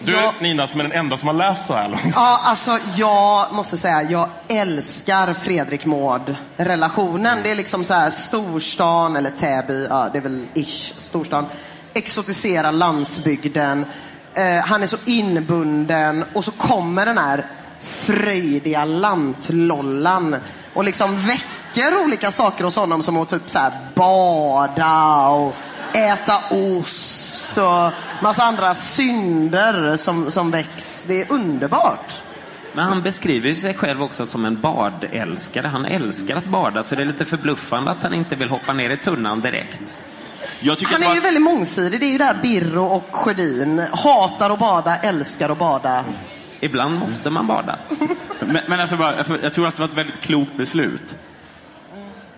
Du, Ja. Nina, som är den enda som har läst så här långt. Ja, alltså jag måste säga, jag älskar Fredrik Maud-relationen. Det är liksom så här storstan, eller Täby, ja det är väl ish, storstan. Exotisera landsbygden. Eh, han är så inbunden och så kommer den här fröjdiga lantlollan och liksom väcker olika saker hos honom som att typ så här bada och äta ost och massa andra synder som, som väcks. Det är underbart. Men han beskriver ju sig själv också som en badälskare. Han älskar att bada, så det är lite förbluffande att han inte vill hoppa ner i tunnan direkt. Han är det ju var, väldigt mångsidig. Det är ju det här Birro och Sjödin. Hatar att bada, älskar att bada. Ibland måste man bada. men, men alltså bara, jag, jag tror att det var ett väldigt klokt beslut.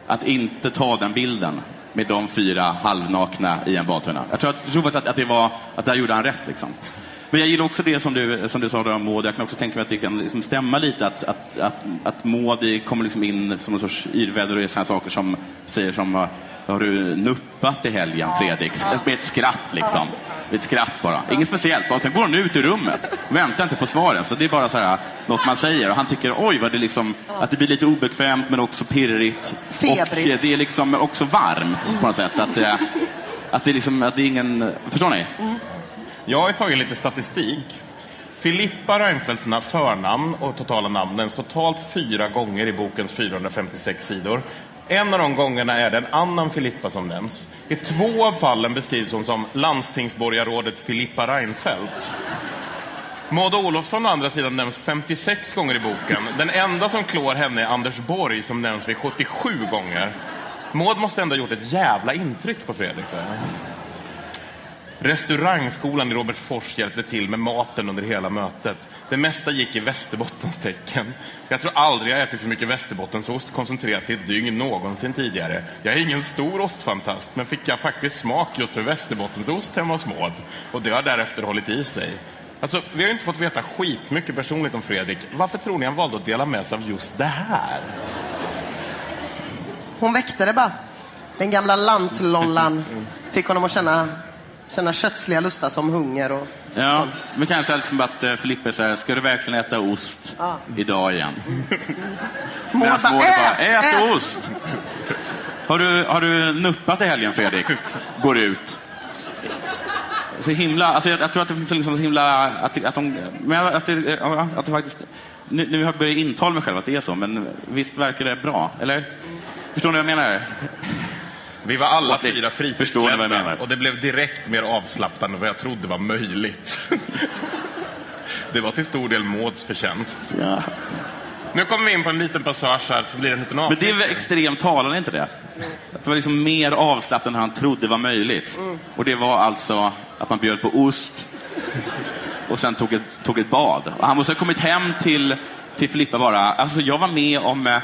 Att inte ta den bilden med de fyra halvnakna i en badtunna. Jag tror, jag tror faktiskt att, att det var, att där gjorde han rätt liksom. Men jag gillar också det som du, som du sa om Maud. Jag kan också tänka mig att det kan liksom stämma lite att, att, att, att Maud kommer liksom in som någon sorts yrväder och gör saker som säger som har du nuppat i helgen, Fredrik? Med ett skratt liksom. Med ett skratt bara. Inget speciellt. Bara. Sen går hon ut ur rummet. Väntar inte på svaren. Så det är bara så här, något man säger. Och han tycker, oj, vad det liksom, att det blir lite obekvämt men också pirrigt. Febrigt. Och det är liksom också varmt på något sätt. Att, eh, att det är liksom, att det är ingen, förstår ni? Jag har tagit lite statistik. Filippa Reinfeldts na- förnamn och totala namn nämns totalt fyra gånger i bokens 456 sidor. En av de gångerna är det en annan Filippa som nämns. I två av fallen beskrivs hon som landstingsborgarrådet Filippa Reinfeldt. Maud Olofsson å andra sidan nämns 56 gånger i boken. Den enda som klår henne är Anders Borg som nämns vid 77 gånger. Maud måste ändå ha gjort ett jävla intryck på Fredrik. Där. Restaurangskolan i Robertsfors hjälpte till med maten under hela mötet. Det mesta gick i Västerbottens tecken. Jag tror aldrig jag ätit så mycket Västerbottensost koncentrerat i ett dygn någonsin tidigare. Jag är ingen stor ostfantast, men fick jag faktiskt smak just för Västerbottensost hemma hos Maud. Och det har därefter hållit i sig. Alltså, vi har ju inte fått veta skitmycket personligt om Fredrik. Varför tror ni han valde att dela med sig av just det här? Hon väckte det bara. Den gamla lantlollan fick honom att känna, känna kötsliga lustar som hunger och Ja, sånt. men kanske liksom att uh, Filippa säger, ska du verkligen äta ost Ja. idag igen? Maud Medan Maud bara, ät, ät ost! Har du, har du nuppat i helgen, Fredrik? Går ut. Så himla, alltså jag, jag tror att det finns liksom så himla, att, att de, men att det, att det faktiskt, nu, nu har jag börjat intala mig själv att det är så, men visst verkar det bra, eller? Förstår ni vad jag menar? Vi var alla ni fyra fritidsklädda och det blev direkt mer avslappnande än vad jag trodde var möjligt. det var till stor del Mauds förtjänst. Ja. Nu kommer vi in på en liten passage här, så blir det en liten Men det är avsnitt. väl extremt talande, inte det? Att det var liksom mer avslappnat än han trodde var möjligt. Och det var alltså att man bjöd på ost och sen tog ett, tog ett bad. Och han måste ha kommit hem till, till Filippa bara, alltså jag var med om eh,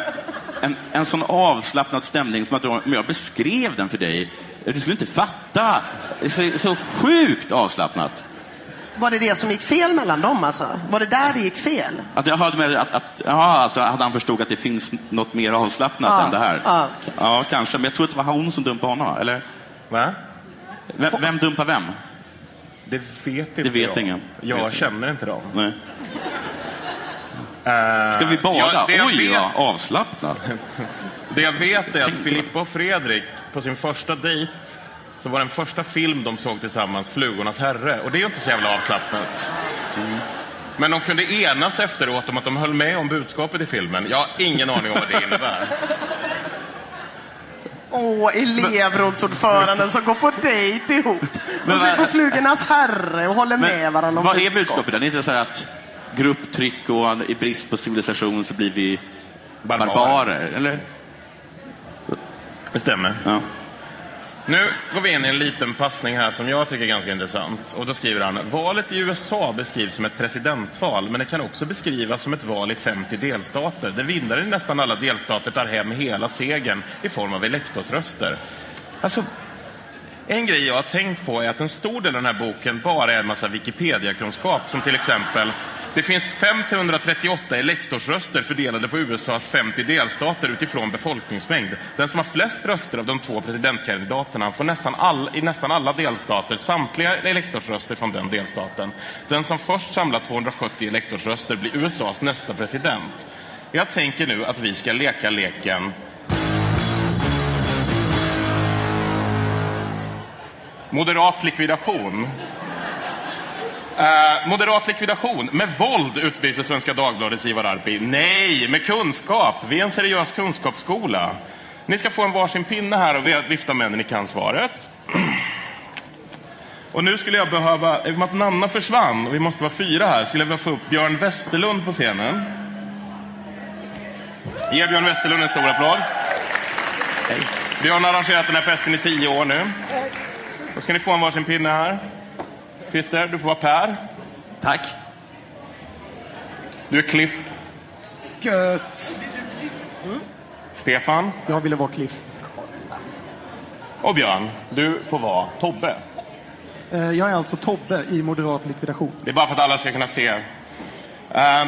en, en sån avslappnad stämning som att om jag beskrev den för dig, du skulle inte fatta. Det är Så, så sjukt avslappnat. Var det det som gick fel mellan dem alltså? Var det där det gick fel? Att jag hörde med att, att, ja, att, att han förstod att det finns något mer avslappnat Ja, än det här. ja. ja, kanske. Men jag tror att det var hon som dumpade honom, eller? Va? Vem, vem dumpar vem? Det vet inte Det vet jag. ingen. Jag Vet känner inte dem. Nej. Eh, Ska vi bada? ja, det jag Oj, vet- vad avslappnat. Det jag vet är att Filippa och Fredrik på sin första dejt så var den första film de såg tillsammans Flugornas herre. Och det är ju inte så jävla avslappnat. Mm. Men de kunde enas efteråt om att de höll med om budskapet i filmen. Jag har ingen aning om vad det innebär. Åh, elevrådsordföranden som går på dejt ihop. Och ser på Flugornas herre och håller med varandra om vad är budskap. budskapet? Det är inte så här att grupptryck och i brist på civilisation så blir vi Barbarer. barbarer, eller? Det stämmer. Ja. Nu går vi in i en liten passning här som jag tycker är ganska intressant. Och då skriver han, valet i USA beskrivs som ett presidentval, men det kan också beskrivas som ett val i 50 delstater, där vinnaren i nästan alla delstater tar hem hela segern i form av elektorsröster. Alltså, en grej jag har tänkt på är att en stor del av den här boken bara är en massa Wikipedia-kunskap, som till exempel det finns 538 elektorsröster fördelade på USAs 50 delstater utifrån befolkningsmängd. Den som har flest röster av de två presidentkandidaterna får nästan all, i nästan alla delstater samtliga elektorsröster från den delstaten. Den som först samlar 270 elektorsröster blir USAs nästa president. Jag tänker nu att vi ska leka leken Moderat likvidation. Eh, moderat likvidation. Med våld utbrister Svenska Dagbladets Ivar Arpi. Nej, med kunskap. Vi är en seriös kunskapsskola. Ni ska få en varsin pinne här och vifta med när ni kan svaret. Och nu skulle jag behöva, i och med att Nanna försvann och vi måste vara fyra här, skulle jag vilja få upp Björn Westerlund på scenen. Ge Björn Westerlund en stor applåd. Björn har arrangerat den här festen i tio år nu. Då ska ni få en varsin pinne här. Christer, du får vara Per. Tack. Du är Cliff. Gött. Stefan. Jag ville vara Cliff. Och Björn, du får vara Tobbe. Eh, Jag är alltså Tobbe i Moderat likvidation. Det är bara för att alla ska kunna se. Ehm,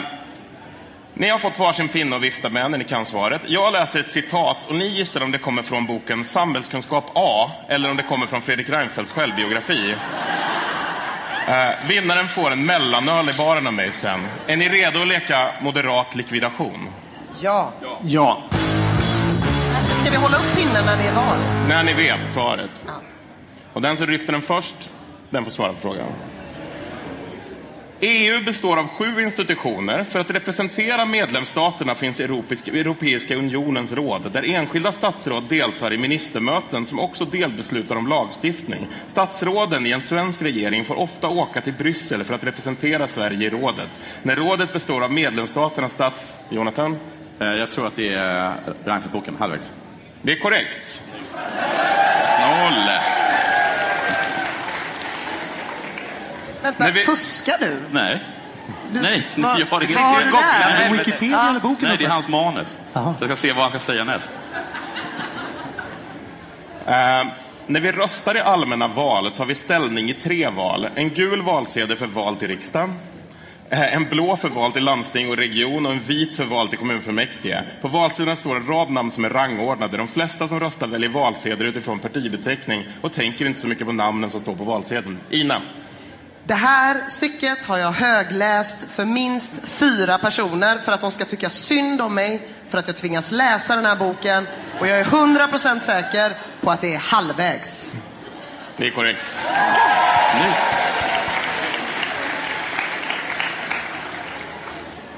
ni har fått varsin pinne att vifta med när ni kan svaret. Jag läser ett citat och ni gissar om det kommer från boken Samhällskunskap A eller om det kommer från Fredrik Reinfeldts självbiografi. Eh, vinnaren får en mellanöl i baren av mig sen. Är ni redo att leka moderat likvidation? Ja. Ja. Ska vi hålla upp pinnen när det är val? När ni vet svaret. Och den som lyfter den först, den får svara på frågan. EU består av sju institutioner. För att representera medlemsstaterna finns Europeiska, unionens råd, där enskilda statsråd deltar i ministermöten som också delbeslutar om lagstiftning. Statsråden i en svensk regering får ofta åka till Bryssel för att representera Sverige i rådet. När rådet består av medlemsstaternas stats... Jonathan? Eh, Jag tror att det är Reinfeldt-boken, halvvägs. Det är korrekt. Noll! Vänta, vi- fuskar du? Nej. Nej, vad- jag har det vad har du där? Wikipedia eller boken? Nej, det är hans manus. Jaha. Så jag ska se vad han ska säga näst. Eh, när vi röstar i allmänna val tar vi ställning i tre val. En gul valsedel för val till riksdagen. eh, En blå för val till landsting och region och en vit för val till kommunfullmäktige. På valsidan står en rad namn som är rangordnade. De flesta som röstar väljer valsedel utifrån partibeteckning och tänker inte så mycket på namnen som står på valsedeln. Ina? Det här stycket har jag högläst för minst fyra personer för att de ska tycka synd om mig för att jag tvingas läsa den här boken. Och jag är 100% säker på att det är halvvägs. Det är korrekt. Snyggt.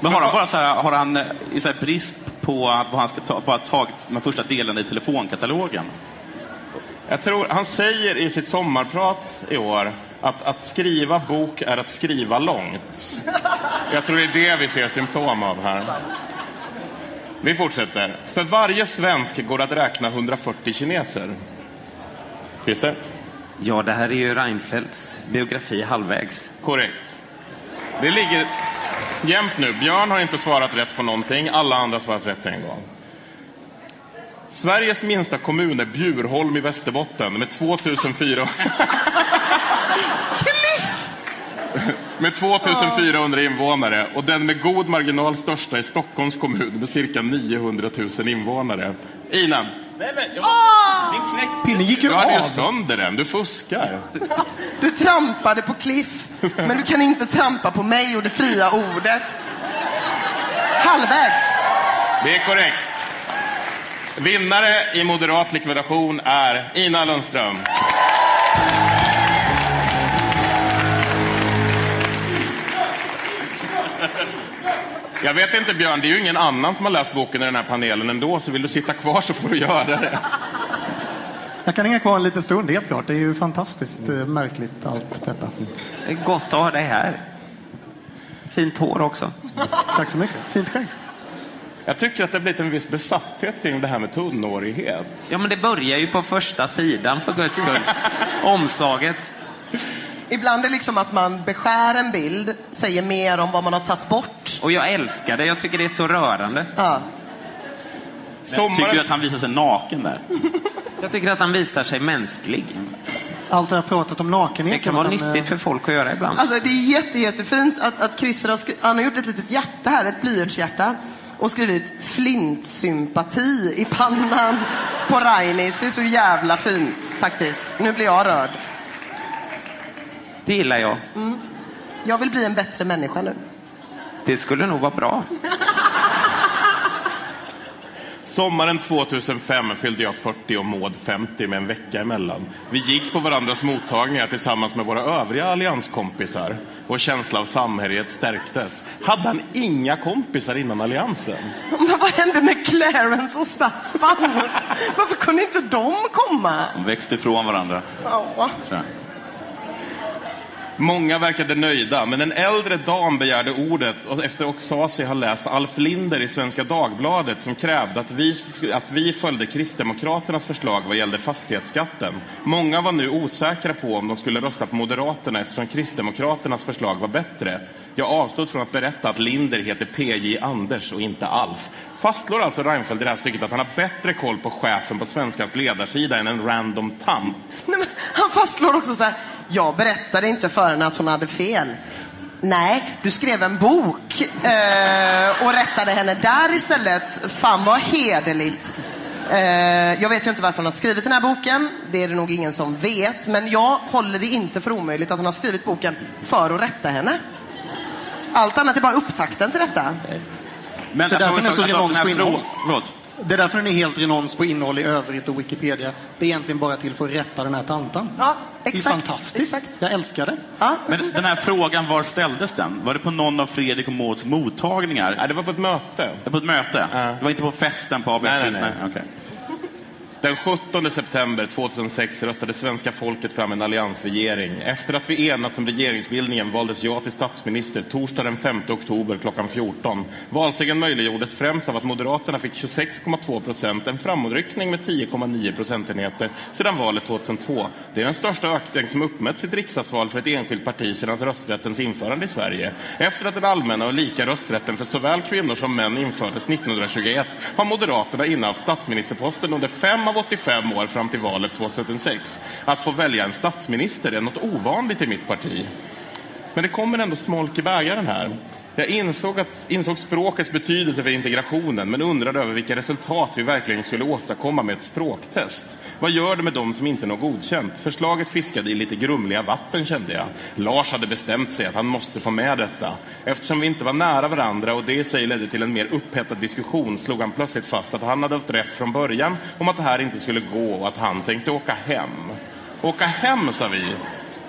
Men har han bara så här, har han eh, i så här brist på vad han ska ta, bara tagit de första delarna i telefonkatalogen? Jag tror, han säger i sitt sommarprat i år att att skriva bok är att skriva långt. Jag tror det är det vi ser symptom av här. Vi fortsätter. För varje svensk går det att räkna 140 kineser. Christer? Ja, det här är ju Reinfeldts biografi halvvägs. Korrekt. Det ligger jämnt nu. Björn har inte svarat rätt på någonting. Alla andra har svarat rätt en gång. Sveriges minsta kommun är Bjurholm i Västerbotten med 2004... med 2400 invånare och den med god marginal största är Stockholms kommun med cirka 900 000 invånare. Ina, Nej, men, jag Din knäck. Pinnen gick ju du hade ju av. sönder den. Du fuskar. Du trampade på Cliff, men du kan inte trampa på mig och det fria ordet. Halvvägs. Det är korrekt. Vinnare i moderat likvidation är Ina Lundström. Jag vet inte Björn, det är ju ingen annan som har läst boken i den här panelen ändå, så vill du sitta kvar så får du göra det. Jag kan hänga kvar en liten stund, helt klart. Det är ju fantastiskt eh, märkligt allt detta. Det är gott att ha dig här. Fint hår också. Tack så mycket. Fint skägg. Jag tycker att det har blivit en viss besatthet kring det här med tunnhårighet. Ja, men det börjar ju på första sidan för guds skull. Omslaget. Ibland är det liksom att man beskär en bild, säger mer om vad man har tagit bort. Och jag älskar det. Jag tycker det är så rörande. Ja. Tycker du att han visar sig naken där? Jag tycker att han visar sig mänsklig. Allt jag har pratat om nakenhet. Det kan vara utan, eh, nyttigt för folk att göra ibland. Alltså det är jätte, jättefint att, att Christer har, skri- han har gjort ett litet hjärta här, ett blyertshjärta. Och skrivit flintsympati i pannan på Rainis. Det är så jävla fint faktiskt. Nu blir jag rörd. Det gillar jag. Jag vill bli en bättre människa nu. Det skulle nog vara bra. Sommaren 2005 fyllde jag 40 och Maud 50 med en vecka emellan. Vi gick på varandras mottagningar tillsammans med våra övriga allianskompisar. Vår känsla av samhörighet stärktes. Hade han inga kompisar innan alliansen? Men vad hände med Clarence och Staffan? Varför kunde inte de komma? De växte ifrån varandra. Ja. Många verkade nöjda, men en äldre dam begärde ordet och efter att sa sig ha läst Alf Linder i Svenska Dagbladet som krävde att vi, att vi följde Kristdemokraternas förslag vad gällde fastighetsskatten. Många var nu osäkra på om de skulle rösta på Moderaterna eftersom Kristdemokraternas förslag var bättre. Jag avstod från att berätta att Linder heter PJ Anders och inte Alf. Fastslår alltså Reinfeldt i det här stycket att han har bättre koll på chefen på Svenskans ledarsida än en random tant? Nej, men han fastslår också så här, Jag berättade inte för henne att hon hade fel. Nej, du skrev en bok eh, och rättade henne där istället. Fan vad hederligt. Eh, jag vet ju inte varför han har skrivit den här boken. Det är det nog ingen som vet. Men jag håller det inte för omöjligt att han har skrivit boken för att rätta henne. Allt annat är bara upptakten till detta. Men Det är därför den är så alltså, renons på här innehåll. Det är därför den är helt renons på innehåll i övrigt och Wikipedia. Det är egentligen bara till för att rätta den här tantan. Ja, Det är exakt. fantastiskt. Jag älskar det. Ja. Men den här frågan, var ställdes den? Var det på någon av Fredrik och Mauds mottagningar? Nej, det var på ett möte. Det var på ett möte? Det var inte på festen på ABF? Nej, nej, nej. Okej. Den 17 september 2006 röstade svenska folket fram en alliansregering. Efter att vi enats om regeringsbildningen valdes jag till statsminister torsdag den 5 oktober klockan 14. Valsegern möjliggjordes främst av att Moderaterna fick 26,2 procent, en framåtryckning med 10,9 procentenheter sedan valet 2002. Det är den största ökning som uppmätts i ett riksdagsval för ett enskilt parti sedan rösträttens införande i Sverige. Efter att den allmänna och lika rösträtten för såväl kvinnor som män infördes 1921 har Moderaterna innehaft statsministerposten under fem av 85 år fram till valet 2006. Att få välja en statsminister är något ovanligt i mitt parti. Men det kommer ändå smolk i bägaren här. Jag insåg, att, insåg språkets betydelse för integrationen men undrade över vilka resultat vi verkligen skulle åstadkomma med ett språktest. Vad gör det med dem som inte når godkänt? Förslaget fiskade i lite grumliga vatten kände jag. Lars hade bestämt sig att han måste få med detta. Eftersom vi inte var nära varandra och det i sig ledde till en mer upphettad diskussion slog han plötsligt fast att han hade haft rätt från början om att det här inte skulle gå och att han tänkte åka hem. Åka hem, sa vi.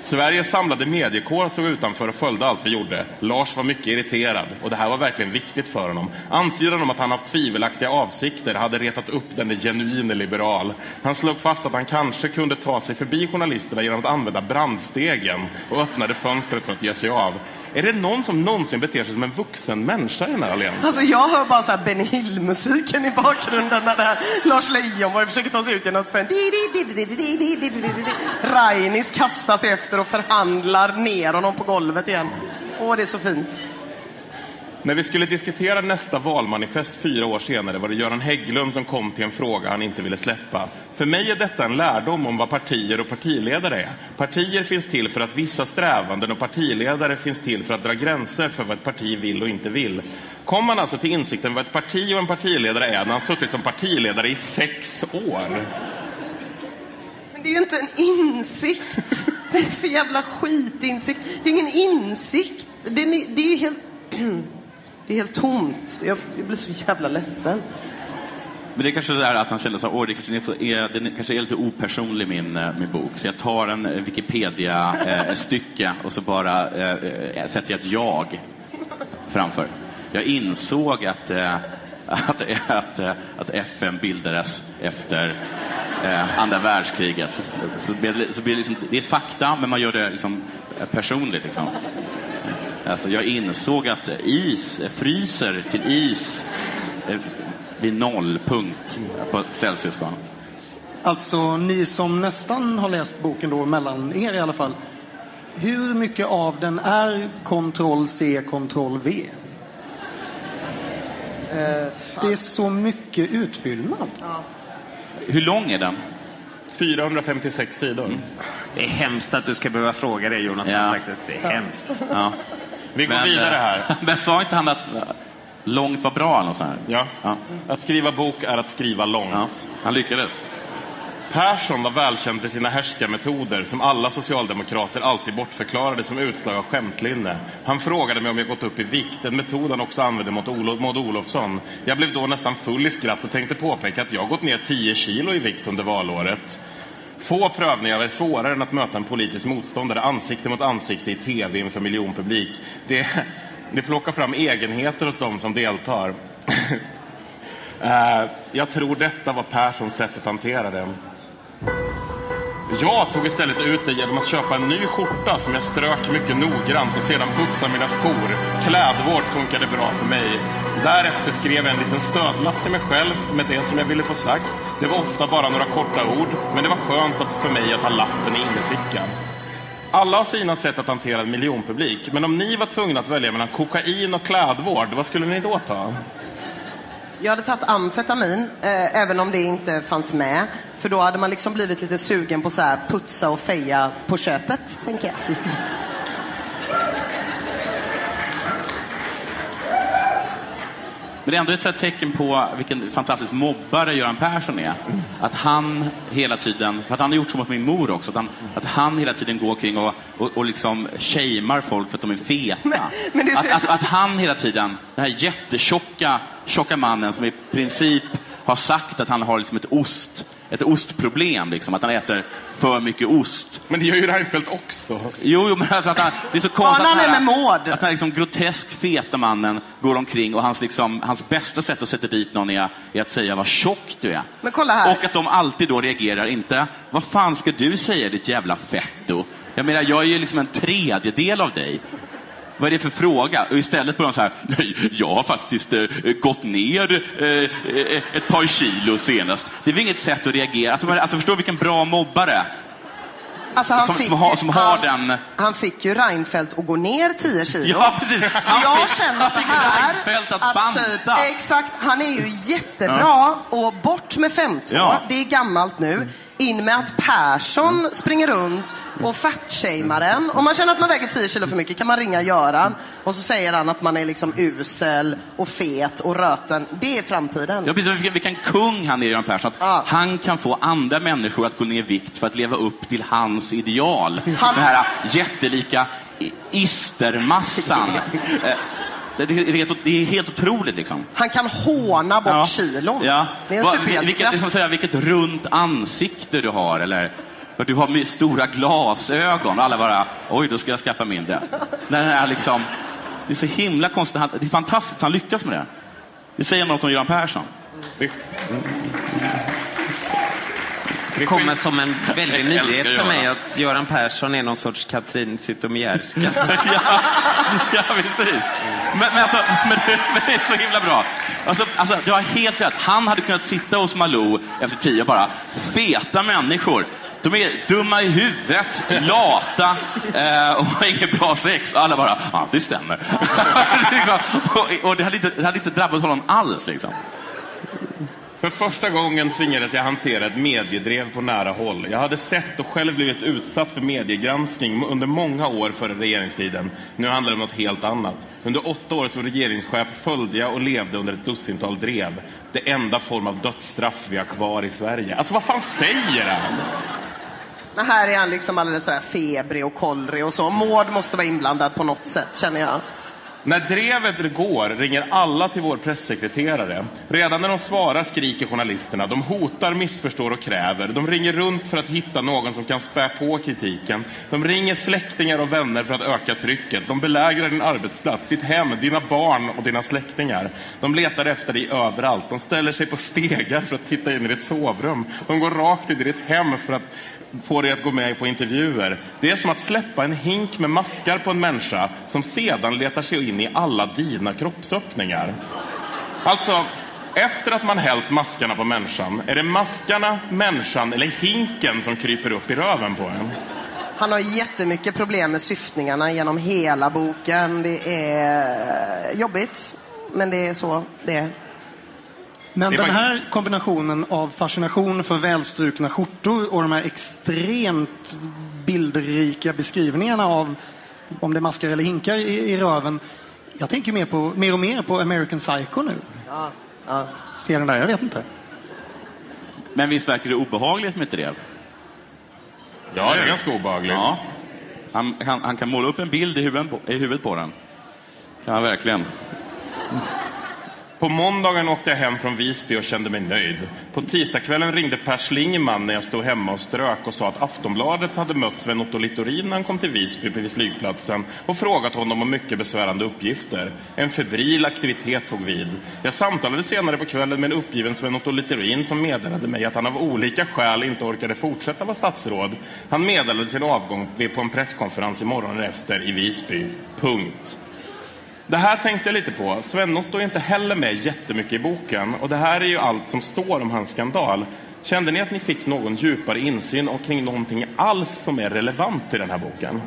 Sveriges samlade mediekår stod utanför och följde allt vi gjorde. Lars var mycket irriterad och det här var verkligen viktigt för honom. Antydan om att han haft tvivelaktiga avsikter hade retat upp den genuine liberal. Han slog fast att han kanske kunde ta sig förbi journalisterna genom att använda brandstegen och öppnade fönstret för att ge sig av. Är det någon som någonsin beter sig som en vuxen människa i den här alliansen? Alltså jag hör bara så här Benny Hill-musiken i bakgrunden när det här Lars Leijonborg försöker ta sig ut genom ett fönster. Rainis kastar sig efter och förhandlar ner honom på golvet igen. Åh, det är så fint. När vi skulle diskutera nästa valmanifest fyra år senare var det Göran Hägglund som kom till en fråga han inte ville släppa. För mig är detta en lärdom om vad partier och partiledare är. Partier finns till för att vissa strävanden och partiledare finns till för att dra gränser för vad ett parti vill och inte vill. Kom man alltså till insikten vad ett parti och en partiledare är när han suttit som partiledare i sex år? Men det är ju inte en insikt. Vad är det för jävla skitinsikt? Det är ingen insikt. Det är, det är helt... Det är helt tomt. Jag, jag blir så jävla ledsen. Men det är kanske det där att han kände så här, "Åh, det kanske, så är, den kanske är lite opersonlig min, eh, min bok. Så jag tar en eh, Wikipedia-stycke eh, och så bara eh, sätter jag ett jag framför. Jag insåg att, eh, att, att, att FN bildades efter eh, andra världskriget. Så, blir det, så blir det, liksom, det är fakta, men man gör det liksom personligt. Liksom. Alltså, jag insåg att is fryser till is eh, vid nollpunkt på Celsiusskalan. Alltså, ni som nästan har läst boken då, mellan er i alla fall. Hur mycket av den är Ctrl C, Ctrl V? Det är så mycket utfyllnad. Hur lång är den? 456 sidor. Det är hemskt att du ska behöva fråga det Jonathan. Ja. Faktiskt. Det är hemskt. Ja. Vi går Men, vidare eh, här. Men sa inte han att eh, långt var bra? Eller här? Ja. Ja. Att skriva bok är att skriva långt. ja. Han lyckades. Persson var välkänd för sina härskarmetoder som alla socialdemokrater alltid bortförklarade som utslag av skämtlinne. Han frågade mig om jag gått upp i vikt, en metod han också använde mot Maud Olofsson. Jag blev då nästan full i skratt och tänkte påpeka att jag gått ner 10 kilo i vikt under valåret. Få prövningar är svårare än att möta en politisk motståndare ansikte mot ansikte i tv inför miljonpublik. Det, det plockar fram egenheter hos de som deltar. Eh, jag tror detta var Perssons sätt att hantera det. Jag tog istället ut det genom att köpa en ny skjorta som jag strök mycket noggrant och sedan putsa mina skor. Klädvård funkade bra för mig. Därefter skrev jag en liten stödlapp till mig själv med det som jag ville få sagt. Det var ofta bara några korta ord, men det var skönt att för mig att ha lappen i innerfickan. Alla har sina sätt att hantera en miljonpublik, men om ni var tvungna att välja mellan kokain och klädvård, vad skulle ni då ta? Jag hade tagit amfetamin, eh, även om det inte fanns med. För då hade man liksom blivit lite sugen på så här putsa och feja på köpet, tänker jag. Men det är ändå ett här tecken på vilken fantastisk mobbare Göran Persson är. Att han hela tiden, för att han har gjort så mot min mor också, att han, att han hela tiden går kring och, och, och liksom shamear folk för att de är feta. men det är att, att, att han hela tiden, den här jättetjocka tjocka mannen som i princip har sagt att han har liksom ett ost, ett ostproblem, liksom, att han äter för mycket ost. Men det gör ju Reinfeldt också. Jo, jo men alltså att han, det är så konstigt att, han med Maud. att den här liksom groteskt feta mannen går omkring och hans, liksom, hans bästa sätt att sätta dit någon är, är att säga vad tjock du är. Men kolla här. Och att de alltid då reagerar inte, vad fan ska du säga ditt jävla fetto? Jag menar, jag är ju liksom en tredjedel av dig. Vad är det för fråga? Och istället börjar de så här, nej, jag har faktiskt eh, gått ner eh, eh, ett par kilo senast. Det är väl inget sätt att reagera. Alltså, man- alltså förstå vilken bra mobbare. Alltså, han Som- fick, som har- som har han, den- Han fick ju Reinfeldt att gå ner 10 kilo. Ja, precis. Så Han jag fick- känner så här. Reinfeldt att banta. Typ, exakt, han är ju jättebra och bort med 52. Ja. Det är gammalt nu. In med att Persson springer runt och fatshamear en. Om man känner att man väger 10 kilo för mycket kan man ringa Göran och så säger han att man är liksom usel och fet och röten. Det är framtiden. Ja, precis, vilken, vilken kung han är, Göran Persson. Att Han kan få andra människor att gå ner i vikt för att leva upp till hans ideal. Han- Den här jättelika istermassan. Det, det, det, är helt, det är helt otroligt liksom. Han kan håna bort Ja. kilon. Ja. Det är en Va- superhjältekraft. vilket, liksom säga, vilket runt ansikte du har. Eller du har stora glasögon. Och alla bara, oj, då ska jag skaffa mindre. Den är liksom, det är så himla konstigt. Han- Det är fantastiskt han lyckas med det. Det säger något om Göran Persson. Det kommer som en väldig nyhet för mig att Göran Persson är någon sorts Katrin Zytomierska. ja, ja, precis. Men, men, alltså, men, det, men det är så himla bra. Alltså, alltså, du har helt rätt. Han hade kunnat sitta hos Malou efter tio bara, feta människor. De är dumma i huvudet, lata eh, och har inget bra sex. Och alla bara, ja det stämmer. liksom, och och det, hade inte, det hade inte drabbat honom alls. Liksom. För första gången tvingades jag hantera ett mediedrev på nära håll. Jag hade sett och själv blivit utsatt för mediegranskning under många år före regeringstiden. Nu handlar det om något helt annat. Under åtta år som regeringschef följde jag och levde under ett dussintal drev. Det enda form av dödsstraff vi har kvar i Sverige. Alltså vad fan säger han? Men här är han liksom alldeles sådär febrig och kollrig och så. Maud måste vara inblandad på något sätt, känner jag. När drevet går ringer alla till vår pressekreterare. Redan när de svarar skriker journalisterna. De hotar, missförstår och kräver. De ringer runt för att hitta någon som kan spä på kritiken. De ringer släktingar och vänner för att öka trycket. De belägrar din arbetsplats, ditt hem, dina barn och dina släktingar. De letar efter dig överallt. De ställer sig på stegar för att titta in i ditt sovrum. De går rakt in i ditt hem för att få dig att gå med på intervjuer. Det är som att släppa en hink med maskar på en människa som sedan letar sig in i alla dina kroppsöppningar. Alltså, efter att man hällt maskarna på människan, är det maskarna, människan eller hinken som kryper upp i röven på en? Han har jättemycket problem med syftningarna genom hela boken. Det är jobbigt, men det är så det är. Men Det den faktiskt- här kombinationen av fascination för välstrukna skjortor och de här extremt bildrika beskrivningarna av om det är maskar eller hinkar i, i röven. Jag tänker mer, på, mer och mer på American Psycho nu. Ja, ja. Ser den där? Jag vet inte. Men visst verkar det obehagligt med drev? Ja, det är ganska obehagligt. Ja. Han, han, han kan måla upp en bild i huvudet på, i huvudet på den. Kan han verkligen. På måndagen åkte jag hem från Visby och kände mig nöjd. På tisdagskvällen ringde Per Schlingman när jag stod hemma och strök och sa att Aftonbladet hade mött Sven-Otto Littorin när han kom till Visby vid flygplatsen och frågat honom om mycket besvärande uppgifter. En febril aktivitet tog vid. Jag samtalade senare på kvällen med en uppgiven Sven-Otto Littorin som meddelade mig att han av olika skäl inte orkade fortsätta vara statsråd. Han meddelade sin avgång på en presskonferens i morgonen efter i Visby. Punkt. Det här tänkte jag lite på. Sven-Otto är inte heller med jättemycket i boken. Och det här är ju allt som står om hans skandal. Kände ni att ni fick någon djupare insyn och kring någonting alls som är relevant i den här boken?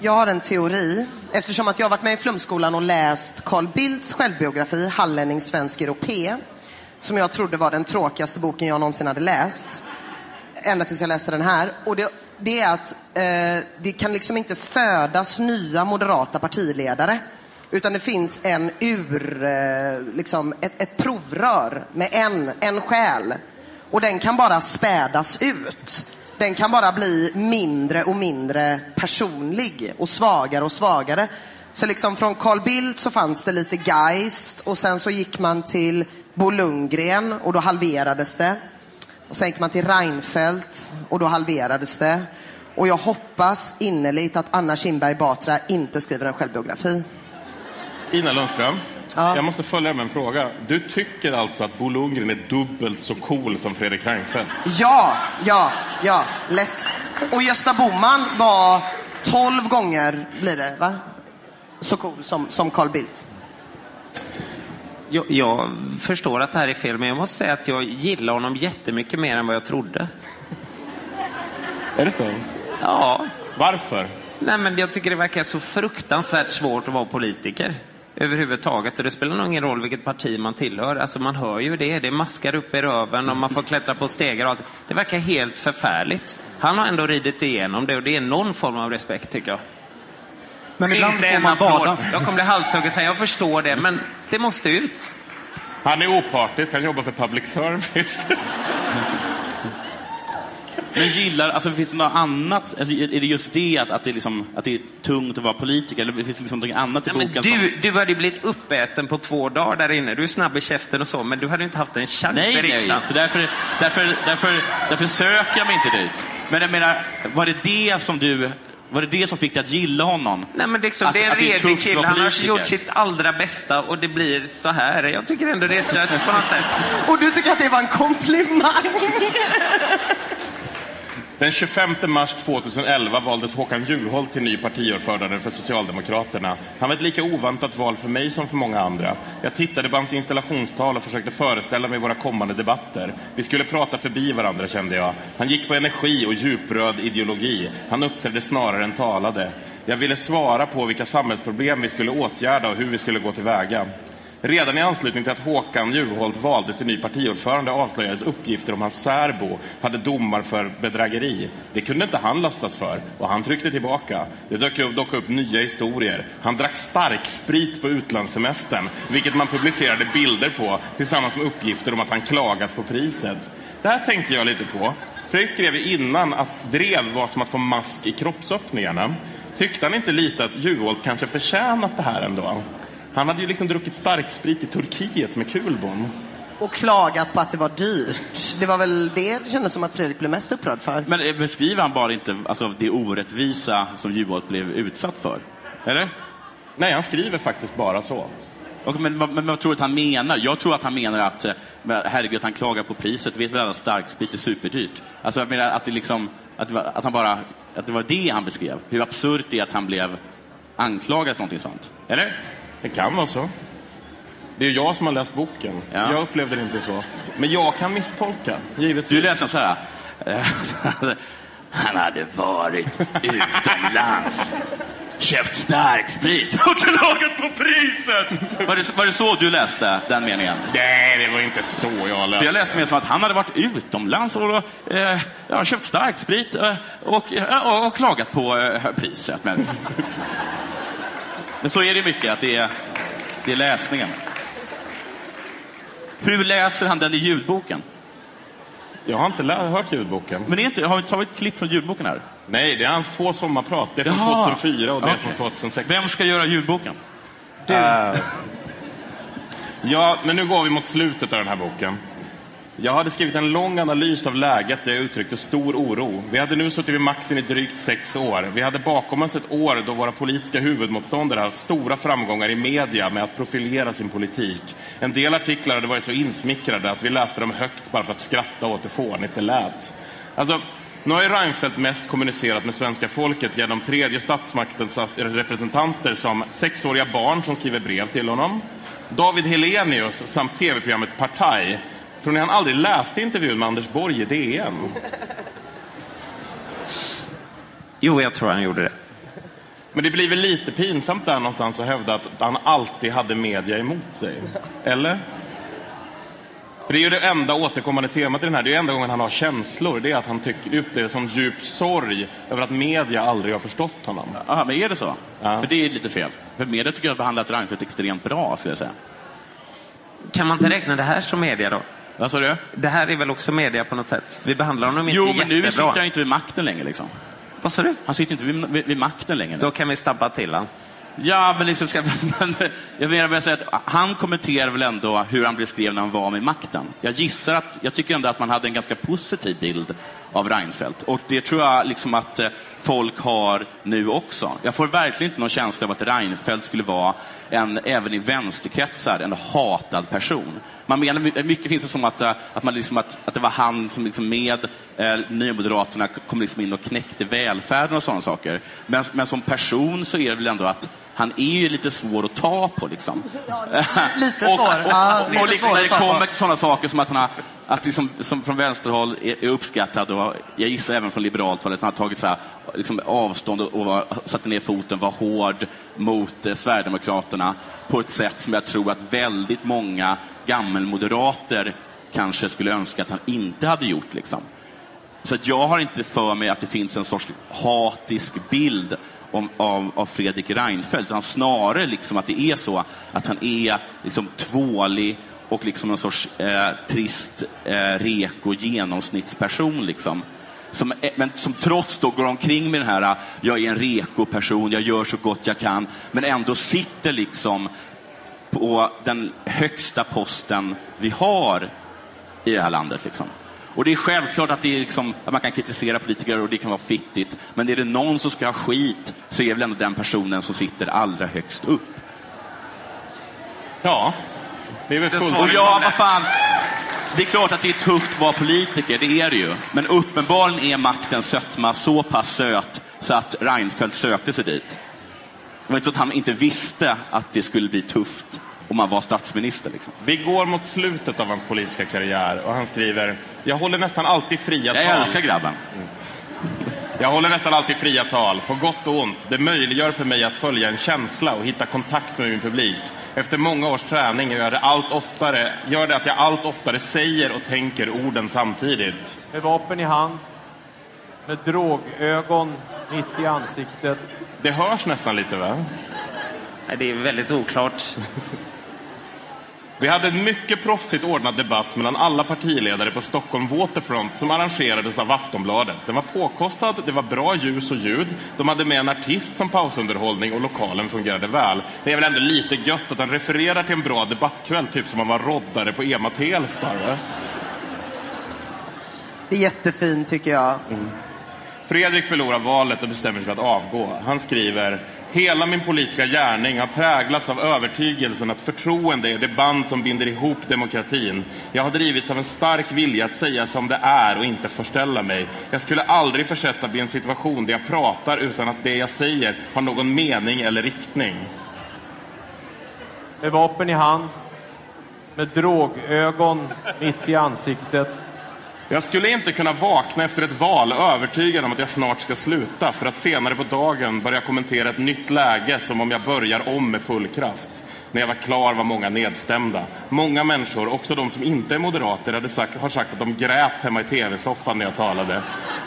Jag har en teori Eftersom att jag har varit med i Flumskolan och läst Carl Bildts självbiografi Hallänning svensk europé. Som jag trodde var den tråkigaste boken jag någonsin hade läst. Ända tills jag läste den här. Och det, det är att eh, det kan liksom inte födas nya moderata partiledare. Utan det finns en ur, eh, liksom ett, ett provrör med en, en själ. Och den kan bara spädas ut. Den kan bara bli mindre och mindre personlig och svagare och svagare. Så liksom från Carl Bildt så fanns det lite Geist och sen så gick man till Bo Lundgren och då halverades det. Och sen gick man till Reinfeldt och då halverades det. Och jag hoppas innerligt att Anna Kinberg Batra inte skriver en självbiografi. Ina Lundström, jag måste följa med en fråga. Du tycker alltså att Bo Lundgren är dubbelt så cool som Fredrik Reinfeldt? Ja, ja, ja, lätt. Och Gösta Bohman var 12 gånger, blir det, va? Så cool som, som Carl Bildt. Jag, jag förstår att det här är fel, men jag måste säga att jag gillar honom jättemycket mer än vad jag trodde. Är det så? Ja. Varför? Nej, men jag tycker det verkar så fruktansvärt svårt att vara politiker överhuvudtaget. Och det spelar nog ingen roll vilket parti man tillhör. Alltså man hör ju det. Det är maskar upp i röven och man får klättra på stegar och allt. Det verkar helt förfärligt. Han har ändå ridit igenom det och det är någon form av respekt tycker jag. Men ibland får en man applåd. bada. Jag kommer bli halshuggen sen, jag förstår det, men det måste ut. Han är opartisk, han jobbar för public service. Men gillar, alltså finns det något annat? Alltså, är det just det att, att, det är liksom, att det är tungt att vara politiker? Eller finns det liksom något annat i boken? som... du, du hade ju blivit uppäten på två dagar där inne. Du är snabb i käften och så, men du hade inte haft en chans Nej, i nej, riksdagen. så därför, därför, därför, därför söker jag mig inte dit. Men jag menar, var det det som du... Var det det som fick dig att gilla honom? Nej, men liksom, Att- det är en redig kille. Han har gjort sitt allra bästa och det blir så här. Jag tycker ändå det är sött på något sätt. Och du tycker att det var en komplimang? Den 25 mars 2011 valdes Håkan Juholt till ny partiordförande för Socialdemokraterna. Han var ett lika oväntat val för mig som för många andra. Jag tittade på hans installationstal och försökte föreställa mig våra kommande debatter. Vi skulle prata förbi varandra kände jag. Han gick på energi och djupröd ideologi. Han uppträdde snarare än talade. Jag ville svara på vilka samhällsproblem vi skulle åtgärda och hur vi skulle gå tillväga. Redan i anslutning till att Håkan Juholt valdes till ny partiordförande avslöjades uppgifter om hans särbo hade domar för bedrägeri. Det kunde inte han lastas för och han tryckte tillbaka. Det dök dock upp nya historier. Han drack starksprit på utlandssemestern, vilket man publicerade bilder på tillsammans med uppgifter om att han klagat på priset. Det här tänkte jag lite på. Fredrik skrev ju innan att drev var som att få mask i kroppsöppningarna. Tyckte han inte lite att Juholt kanske förtjänat det här ändå? Han hade ju liksom druckit starksprit i Turkiet med Kulbon. Och klagat på att det var dyrt. Det var väl det det kändes som att Fredrik blev mest upprörd för. Men eh, beskriver han bara inte alltså, det orättvisa som Juholt blev utsatt för? Eller? Nej, han skriver faktiskt bara så. Och, men, vad- men vad tror du att han menar? Jag tror att han menar att, eh, men herregud, att han klagar på priset. Vet väl alla starksprit är superdyrt? Alltså, jag menar att det liksom, att, det var, att han bara, att det var det han beskrev. Hur absurt det är att han blev anklagad för någonting sånt. Eller? Det kan vara så. Det är ju jag som har läst boken. Ja. Jag upplevde det inte så. Men jag kan misstolka, givetvis. Du läste så här. Han hade varit utomlands, köpt starksprit och klagat på priset. Var det, var det så du läste den meningen? Nej, det var inte så jag För läste. jag läste mer som att han hade varit utomlands och eh, ja, köpt starksprit eh, och, eh, och klagat på eh, priset. Men, men så är det mycket, att det är, det är läsningen. Hur läser han den i ljudboken? Jag har inte hört ljudboken. Men är inte, har vi tagit ett klipp från ljudboken här? Nej, det är hans två sommarprat. Det är från Jaha. 2004 och det är Okej. från 2006. Vem ska göra ljudboken? Eh, ja, men nu går vi mot slutet av den här boken. Jag hade skrivit en lång analys av läget där jag uttryckte stor oro. Vi hade nu suttit vid makten i drygt sex år. Vi hade bakom oss ett år då våra politiska huvudmotståndare haft stora framgångar i media med att profilera sin politik. En del artiklar hade varit så insmickrade att vi läste dem högt bara för att skratta åt hur fånigt det lät. Alltså, nu har ju Reinfeldt mest kommunicerat med svenska folket genom tredje statsmaktens representanter som sexåriga barn som skriver brev till honom, David Helenius samt tv-programmet Partaj. Tror ni han aldrig läste intervjun med Anders Borg i DN? Jo, jag tror han gjorde det. Men det blir väl lite pinsamt där någonstans att hävda att han alltid hade media emot sig? Eller? För det är ju det enda återkommande temat i den här. Det är enda gången han har känslor. Det är att han tycker, upplever som djup sorg över att media aldrig har förstått honom. Ja, men är det så? För det är lite fel. För media tycker jag har behandlat Reinfeldt extremt bra, skulle jag säga. Kan man inte räkna det här som media då? Vad sa du? Det här är väl också media på något sätt? Vi behandlar honom inte Jo, men nu jättebra. sitter han inte vid makten längre. Liksom. Vad sa du? Han sitter inte vid, vid, vid makten längre. Då kan vi stabba till han. Ja, men liksom ska, men, jag menar bara säga att han kommenterar väl ändå hur han beskrev när han var med makten. Jag gissar att, jag tycker ändå att man hade en ganska positiv bild av Reinfeldt. Och det tror jag liksom att eh, folk har nu också. Jag får verkligen inte någon känsla av att Reinfeldt skulle vara, en, även i vänsterkretsar, en hatad person. Man menar, mycket finns det som att, eh, att, man liksom, att, att det var han som liksom med eh, Nymoderaterna kom liksom in och knäckte välfärden och sådana saker. Men, men som person så är det väl ändå att han är ju lite svår att ta på. Liksom. Lite och, svår. Och, och, lite och liksom när det kommer till sådana saker som att han har, att liksom, som från vänsterhåll är, är uppskattad och jag gissar även från liberalt håll att han har tagit så här, liksom avstånd och, och var, satte ner foten, var hård mot eh, Sverigedemokraterna på ett sätt som jag tror att väldigt många gammelmoderater kanske skulle önska att han inte hade gjort. Liksom. Så att jag har inte för mig att det finns en sorts hatisk bild om, av, av Fredrik Reinfeldt, utan snarare liksom att det är så att han är liksom tvålig och liksom en sorts eh, trist, eh, reko genomsnittsperson. Liksom. Som, eh, men som trots då går omkring med den här, eh, jag är en reko-person, jag gör så gott jag kan, men ändå sitter liksom på den högsta posten vi har i det här landet. Liksom. Och det är självklart att, det är liksom, att man kan kritisera politiker och det kan vara fittigt, men är det någon som ska ha skit så är det väl ändå den personen som sitter allra högst upp. Ja, det är väl fullt ja, vad fan. Det är klart att det är tufft att vara politiker, det är det ju. Men uppenbarligen är maktens sötma så pass söt så att Reinfeldt sökte sig dit. Det var inte så att han inte visste att det skulle bli tufft om man var statsminister. Liksom. Vi går mot slutet av hans politiska karriär och han skriver Jag håller nästan alltid fria Jag tal. älskar grabben. Jag håller nästan alltid fria tal, på gott och ont. Det möjliggör för mig att följa en känsla och hitta kontakt med min publik. Efter många års träning gör det, allt oftare, gör det att jag allt oftare säger och tänker orden samtidigt. Med vapen i hand, med drogögon mitt i ansiktet. Det hörs nästan lite va? Nej, det är väldigt oklart. Vi hade en mycket proffsigt ordnad debatt mellan alla partiledare på Stockholm Waterfront som arrangerades av Aftonbladet. Den var påkostad, det var bra ljus och ljud, de hade med en artist som pausunderhållning och lokalen fungerade väl. Det är väl ändå lite gött att den refererar till en bra debattkväll, typ som om man var roddare på Ema Telstar. va? Det är jättefint tycker jag. Fredrik förlorar valet och bestämmer sig för att avgå. Han skriver Hela min politiska gärning har präglats av övertygelsen att förtroende är det band som binder ihop demokratin. Jag har drivits av en stark vilja att säga som det är och inte förställa mig. Jag skulle aldrig försätta mig i en situation där jag pratar utan att det jag säger har någon mening eller riktning. Med vapen i hand, med drogögon mitt i ansiktet. Jag skulle inte kunna vakna efter ett val övertygad om att jag snart ska sluta för att senare på dagen börja kommentera ett nytt läge som om jag börjar om med full kraft. När jag var klar var många nedstämda. Många människor, också de som inte är moderater, hade sagt, har sagt att de grät hemma i tv-soffan när jag talade.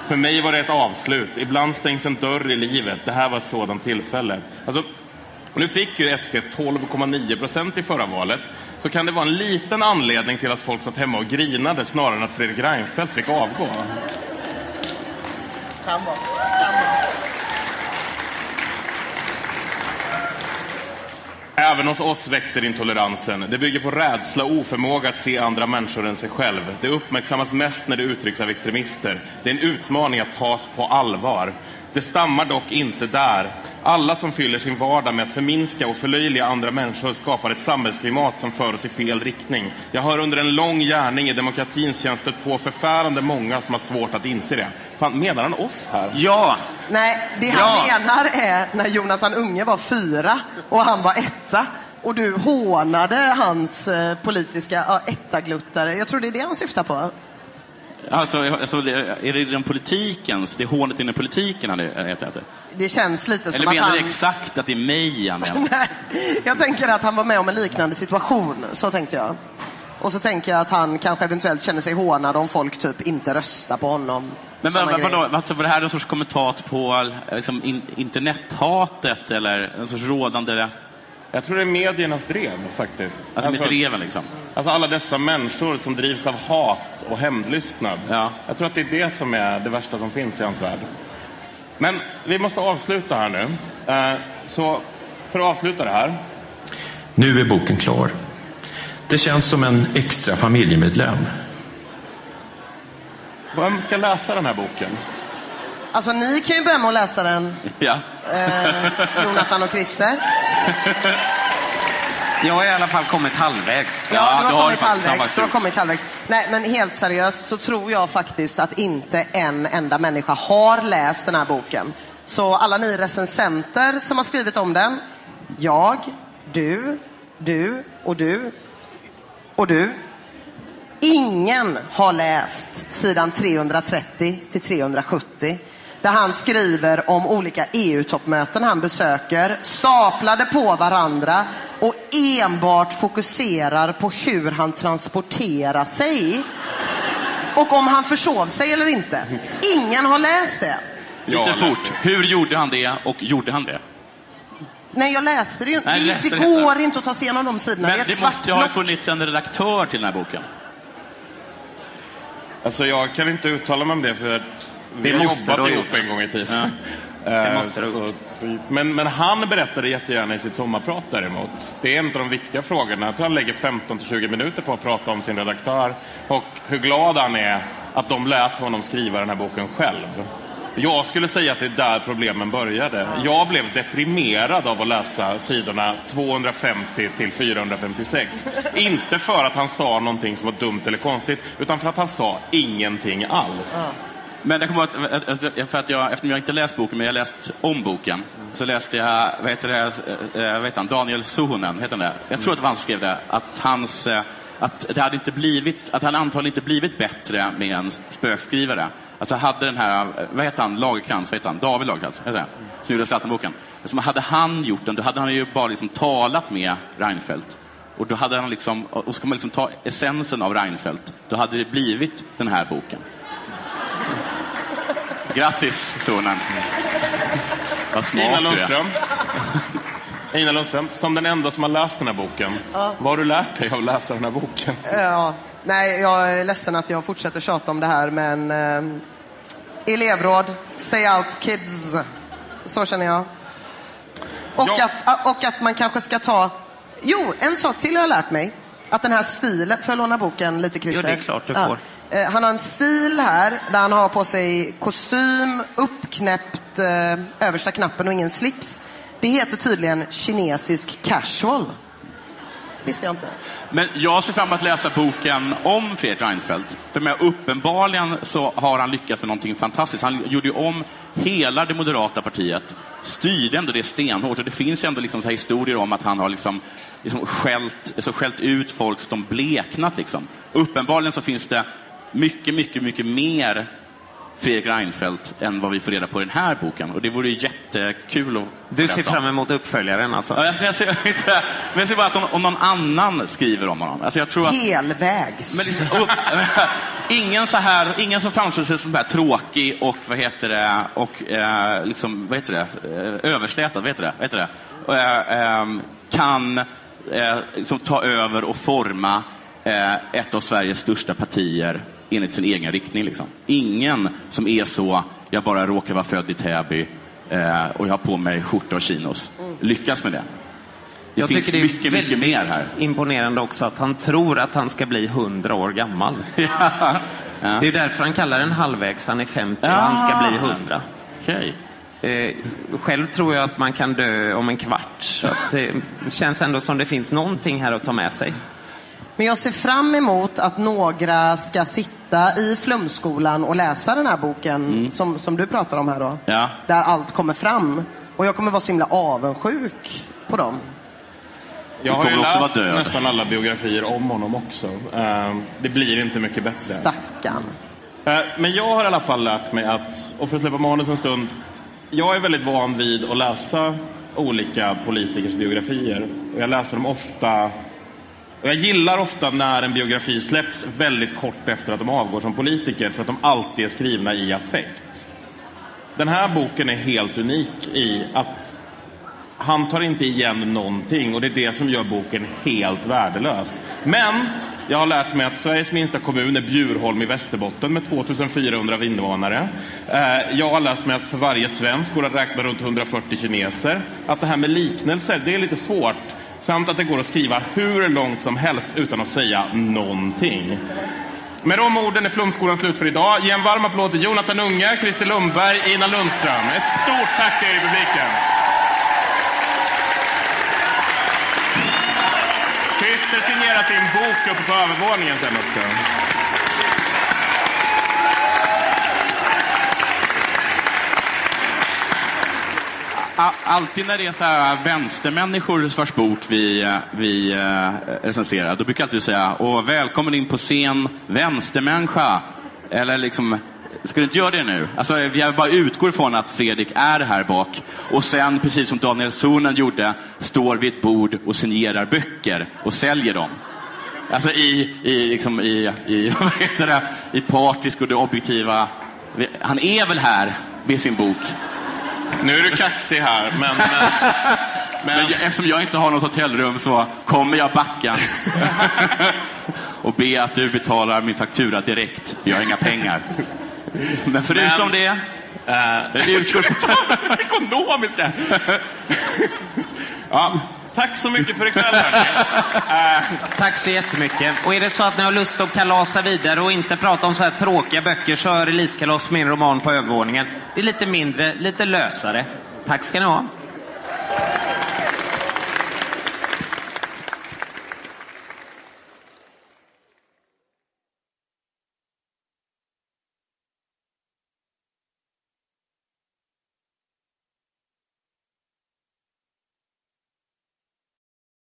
För mig var det ett avslut. Ibland stängs en dörr i livet. Det här var ett sådant tillfälle. Alltså, nu fick ju SD 12,9 procent i förra valet. Så kan det vara en liten anledning till att folk satt hemma och grinade snarare än att Fredrik Reinfeldt fick avgå. Kan vara. Även hos oss växer intoleransen. Det bygger på rädsla och oförmåga att se andra människor än sig själv. Det uppmärksammas mest när det uttrycks av extremister. Det är en utmaning att tas på allvar. Det stammar dock inte där. Alla som fyller sin vardag med att förminska och förlöjliga andra människor skapar ett samhällsklimat som för oss i fel riktning. Jag har under en lång gärning i demokratins tjänst stött på förfärande många som har svårt att inse det. Fan, menar han oss här? Ja! Nej, det han Ja. menar är när Jonathan Unge var fyra och han var etta. Och du hånade hans eh, politiska ja, ettagluttare. Jag tror det är det han syftar på. Alltså, alltså, är det den politikens, det är hånet inom politiken han är ute efter? Det känns lite Eller som att menar han... du exakt att det är mig han menar? Nej, jag tänker att han var med om en liknande situation. Så tänkte jag. Och så tänker jag att han kanske eventuellt känner sig hånad om folk typ inte röstar på honom. Men vad, vadå, alltså, var det här en sorts kommentat på liksom, in, internethatet eller en sorts rådande... Jag tror det är mediernas drev faktiskt. Att de är dreven liksom? Alltså alla dessa människor som drivs av hat och hämndlystnad. Ja. Jag tror att det är det som är det värsta som finns i hans värld. Men vi måste avsluta här nu. Eh, Så för att avsluta det här. Nu är boken klar. Det känns som en extra familjemedlem. Vem ska läsa den här boken? Alltså ni kan ju börja med att läsa den, Ja. eh, Jonathan och Christer. Jag har i alla fall kommit halvvägs. Ja, du det har, har du kommit halvvägs. Du har kommit halvvägs. Nej, men helt seriöst så tror jag faktiskt att inte en enda människa har läst den här boken. Så alla ni recensenter som har skrivit om den, jag, du, du och du och du. Ingen har läst sidan 330 till 370 där han skriver om olika EU-toppmöten han besöker, staplade på varandra och enbart fokuserar på hur han transporterar sig. Och om han försov sig eller inte. Ingen har läst det. Lite fort. Hur gjorde han det och gjorde han det? Nej, jag läste det ju inte. Nej, Det, läste det inte. går inte att ta sig igenom de sidorna. Men det är ett det svart måste ju ha funnits en redaktör till den här boken. Alltså jag kan inte uttala mig om det för vi Det har måste jobbat ihop en gång i tiden. Det Eh, måste ha så- men, men han berättade jättegärna i sitt sommarprat däremot. Det är en av de viktiga frågorna. Jag tror han lägger 15-20 minuter på att prata om sin redaktör och hur glad han är att de lät honom skriva den här boken själv. Jag skulle säga att det är där problemen började. Jag blev deprimerad av att läsa sidorna 250 till 456. Inte för att han sa någonting som var dumt eller konstigt, utan för att han sa ingenting alls. Men jag kommer ihåg att, för att jag, eftersom jag inte läst boken, men jag har läst om boken, så läste jag, vad heter det, eh, eh, vad heter han, Daniel Suhonen, heter han det? Jag tror att det var han som skrev det, att hans, eh, att det hade inte blivit, att han antagligen inte blivit bättre med en spökskrivare. Alltså hade den här, vad heter han, Lagerkrans, vad heter han, David Lagerkrans, heter han? Som gjorde Zlatan-boken. Alltså, hade han gjort den, då hade han ju bara liksom talat med Reinfeldt. Och då hade han liksom, och ska man liksom ta essensen av Reinfeldt, då hade det blivit den här boken. Grattis, sonen. Vad smart Ina du är. Lundström. Ina Lundström, som den enda som har läst den här boken. Vad har du lärt dig av att läsa den här boken? Ja, nej, jag är ledsen att jag fortsätter tjata om det här, men eh, elevråd, stay out kids. Så känner jag. Och, Ja. att, och att man kanske ska ta... Jo, en sak till har jag lärt mig. Att den här stilen... Får jag låna boken lite, Christer? Jo, det är klart du får. Eh, Eh, han har en stil här där han har på sig kostym, uppknäppt eh, översta knappen och ingen slips. Det heter tydligen kinesisk casual. Visste jag inte. Men jag ser fram emot att läsa boken om Fredrik Reinfeldt. För med uppenbarligen så har han lyckats med någonting fantastiskt. Han gjorde ju om hela det moderata partiet, styrde ändå det stenhårt. Och det finns ju ändå liksom så här historier om att han har liksom, liksom skällt, alltså skällt ut folk så att de bleknat. Liksom. Uppenbarligen så finns det mycket, mycket, mycket mer Fredrik Reinfeldt än vad vi får reda på i den här boken. Och det vore jättekul att Du ser fram emot uppföljaren alltså? Ja, jag, jag, ser, inte, men jag ser bara att om, om någon annan skriver om honom. Alltså jag tror att, Helvägs. men liksom, upp, ingen, så här, ingen som framställer sig som här tråkig och vad heter det, och eh, liksom, vad heter det, eh, överslätad, vad heter det, vad heter det? Och, eh, ehm, kan eh, liksom, ta över och forma eh, ett av Sveriges största partier enligt sin egen riktning. Liksom. Ingen som är så, jag bara råkar vara född i Täby eh, och jag har på mig skjorta och chinos, lyckas med det. Det Jag finns tycker det är mycket, mycket väldigt mer här. imponerande också att han tror att han ska bli 100 år gammal. Det är därför han kallar den halvvägs. Han är 50 och han ska bli 100. Okej. Eh, själv tror jag att man kan dö om en kvart. Så att, eh, det känns ändå som det finns någonting här att ta med sig. Men jag ser fram emot att några ska sitta i flumskolan och läsa den här boken som, som du pratar om här då. Ja. Där allt kommer fram. Och jag kommer vara så himla avundsjuk på dem. Jag har ju läst nästan alla biografier om honom också. Eh, Det blir inte mycket bättre. Stackarn. Eh, Men jag har i alla fall lärt mig att, och för att släppa manus en stund, jag är väldigt van vid att läsa olika politikers biografier. Och jag läser dem ofta, och jag gillar ofta när en biografi släpps väldigt kort efter att de avgår som politiker, för att de alltid är skrivna i affekt. Den här boken är helt unik i att han tar inte igen någonting och det är det som gör boken helt värdelös. Men jag har lärt mig att Sveriges minsta kommun är Bjurholm i Västerbotten med 2400 invånare. Eh, jag har lärt mig att för varje svensk går det att räkna runt 140 kineser. Att det här med liknelser, det är lite svårt. Samt att det går att skriva hur långt som helst utan att säga någonting. Med de orden är Flumskolan slut för idag. Ge en varm applåd till Jonathan Unge, Christer Lundberg, Ina Lundström. Ett stort tack till er i publiken. Christer signerar sin bok uppe på övervåningen sen också. Alltid när det är så här vänstermänniskor vars bok vi, eh, vi eh, recenserar, då brukar jag alltid säga Åh, välkommen in på scen, vänstermänniska. Eller liksom, ska du inte göra det nu? Alltså, jag bara utgår ifrån att Fredrik är här bak och sen, precis som Daniel Suhonen gjorde, står vid ett bord och signerar böcker och säljer dem. Alltså i, i, liksom i, i, vad heter det, i partisk och det objektiva. Han är väl här med sin bok. Nu är du kaxig här, men... men, Men jag, eftersom jag inte har något hotellrum så kommer jag backa och be att du betalar min faktura direkt, för jag har inga pengar. Men förutom Men- det, Eh, Ekonomiska! ja, tack så mycket för ikväll, hörni. Tack så jättemycket. Och är det så att ni har lust att kalasa vidare och inte prata om så här tråkiga böcker så har Releasekalas min roman på övervåningen. Det är lite mindre, lite lösare. Tack ska ni ha.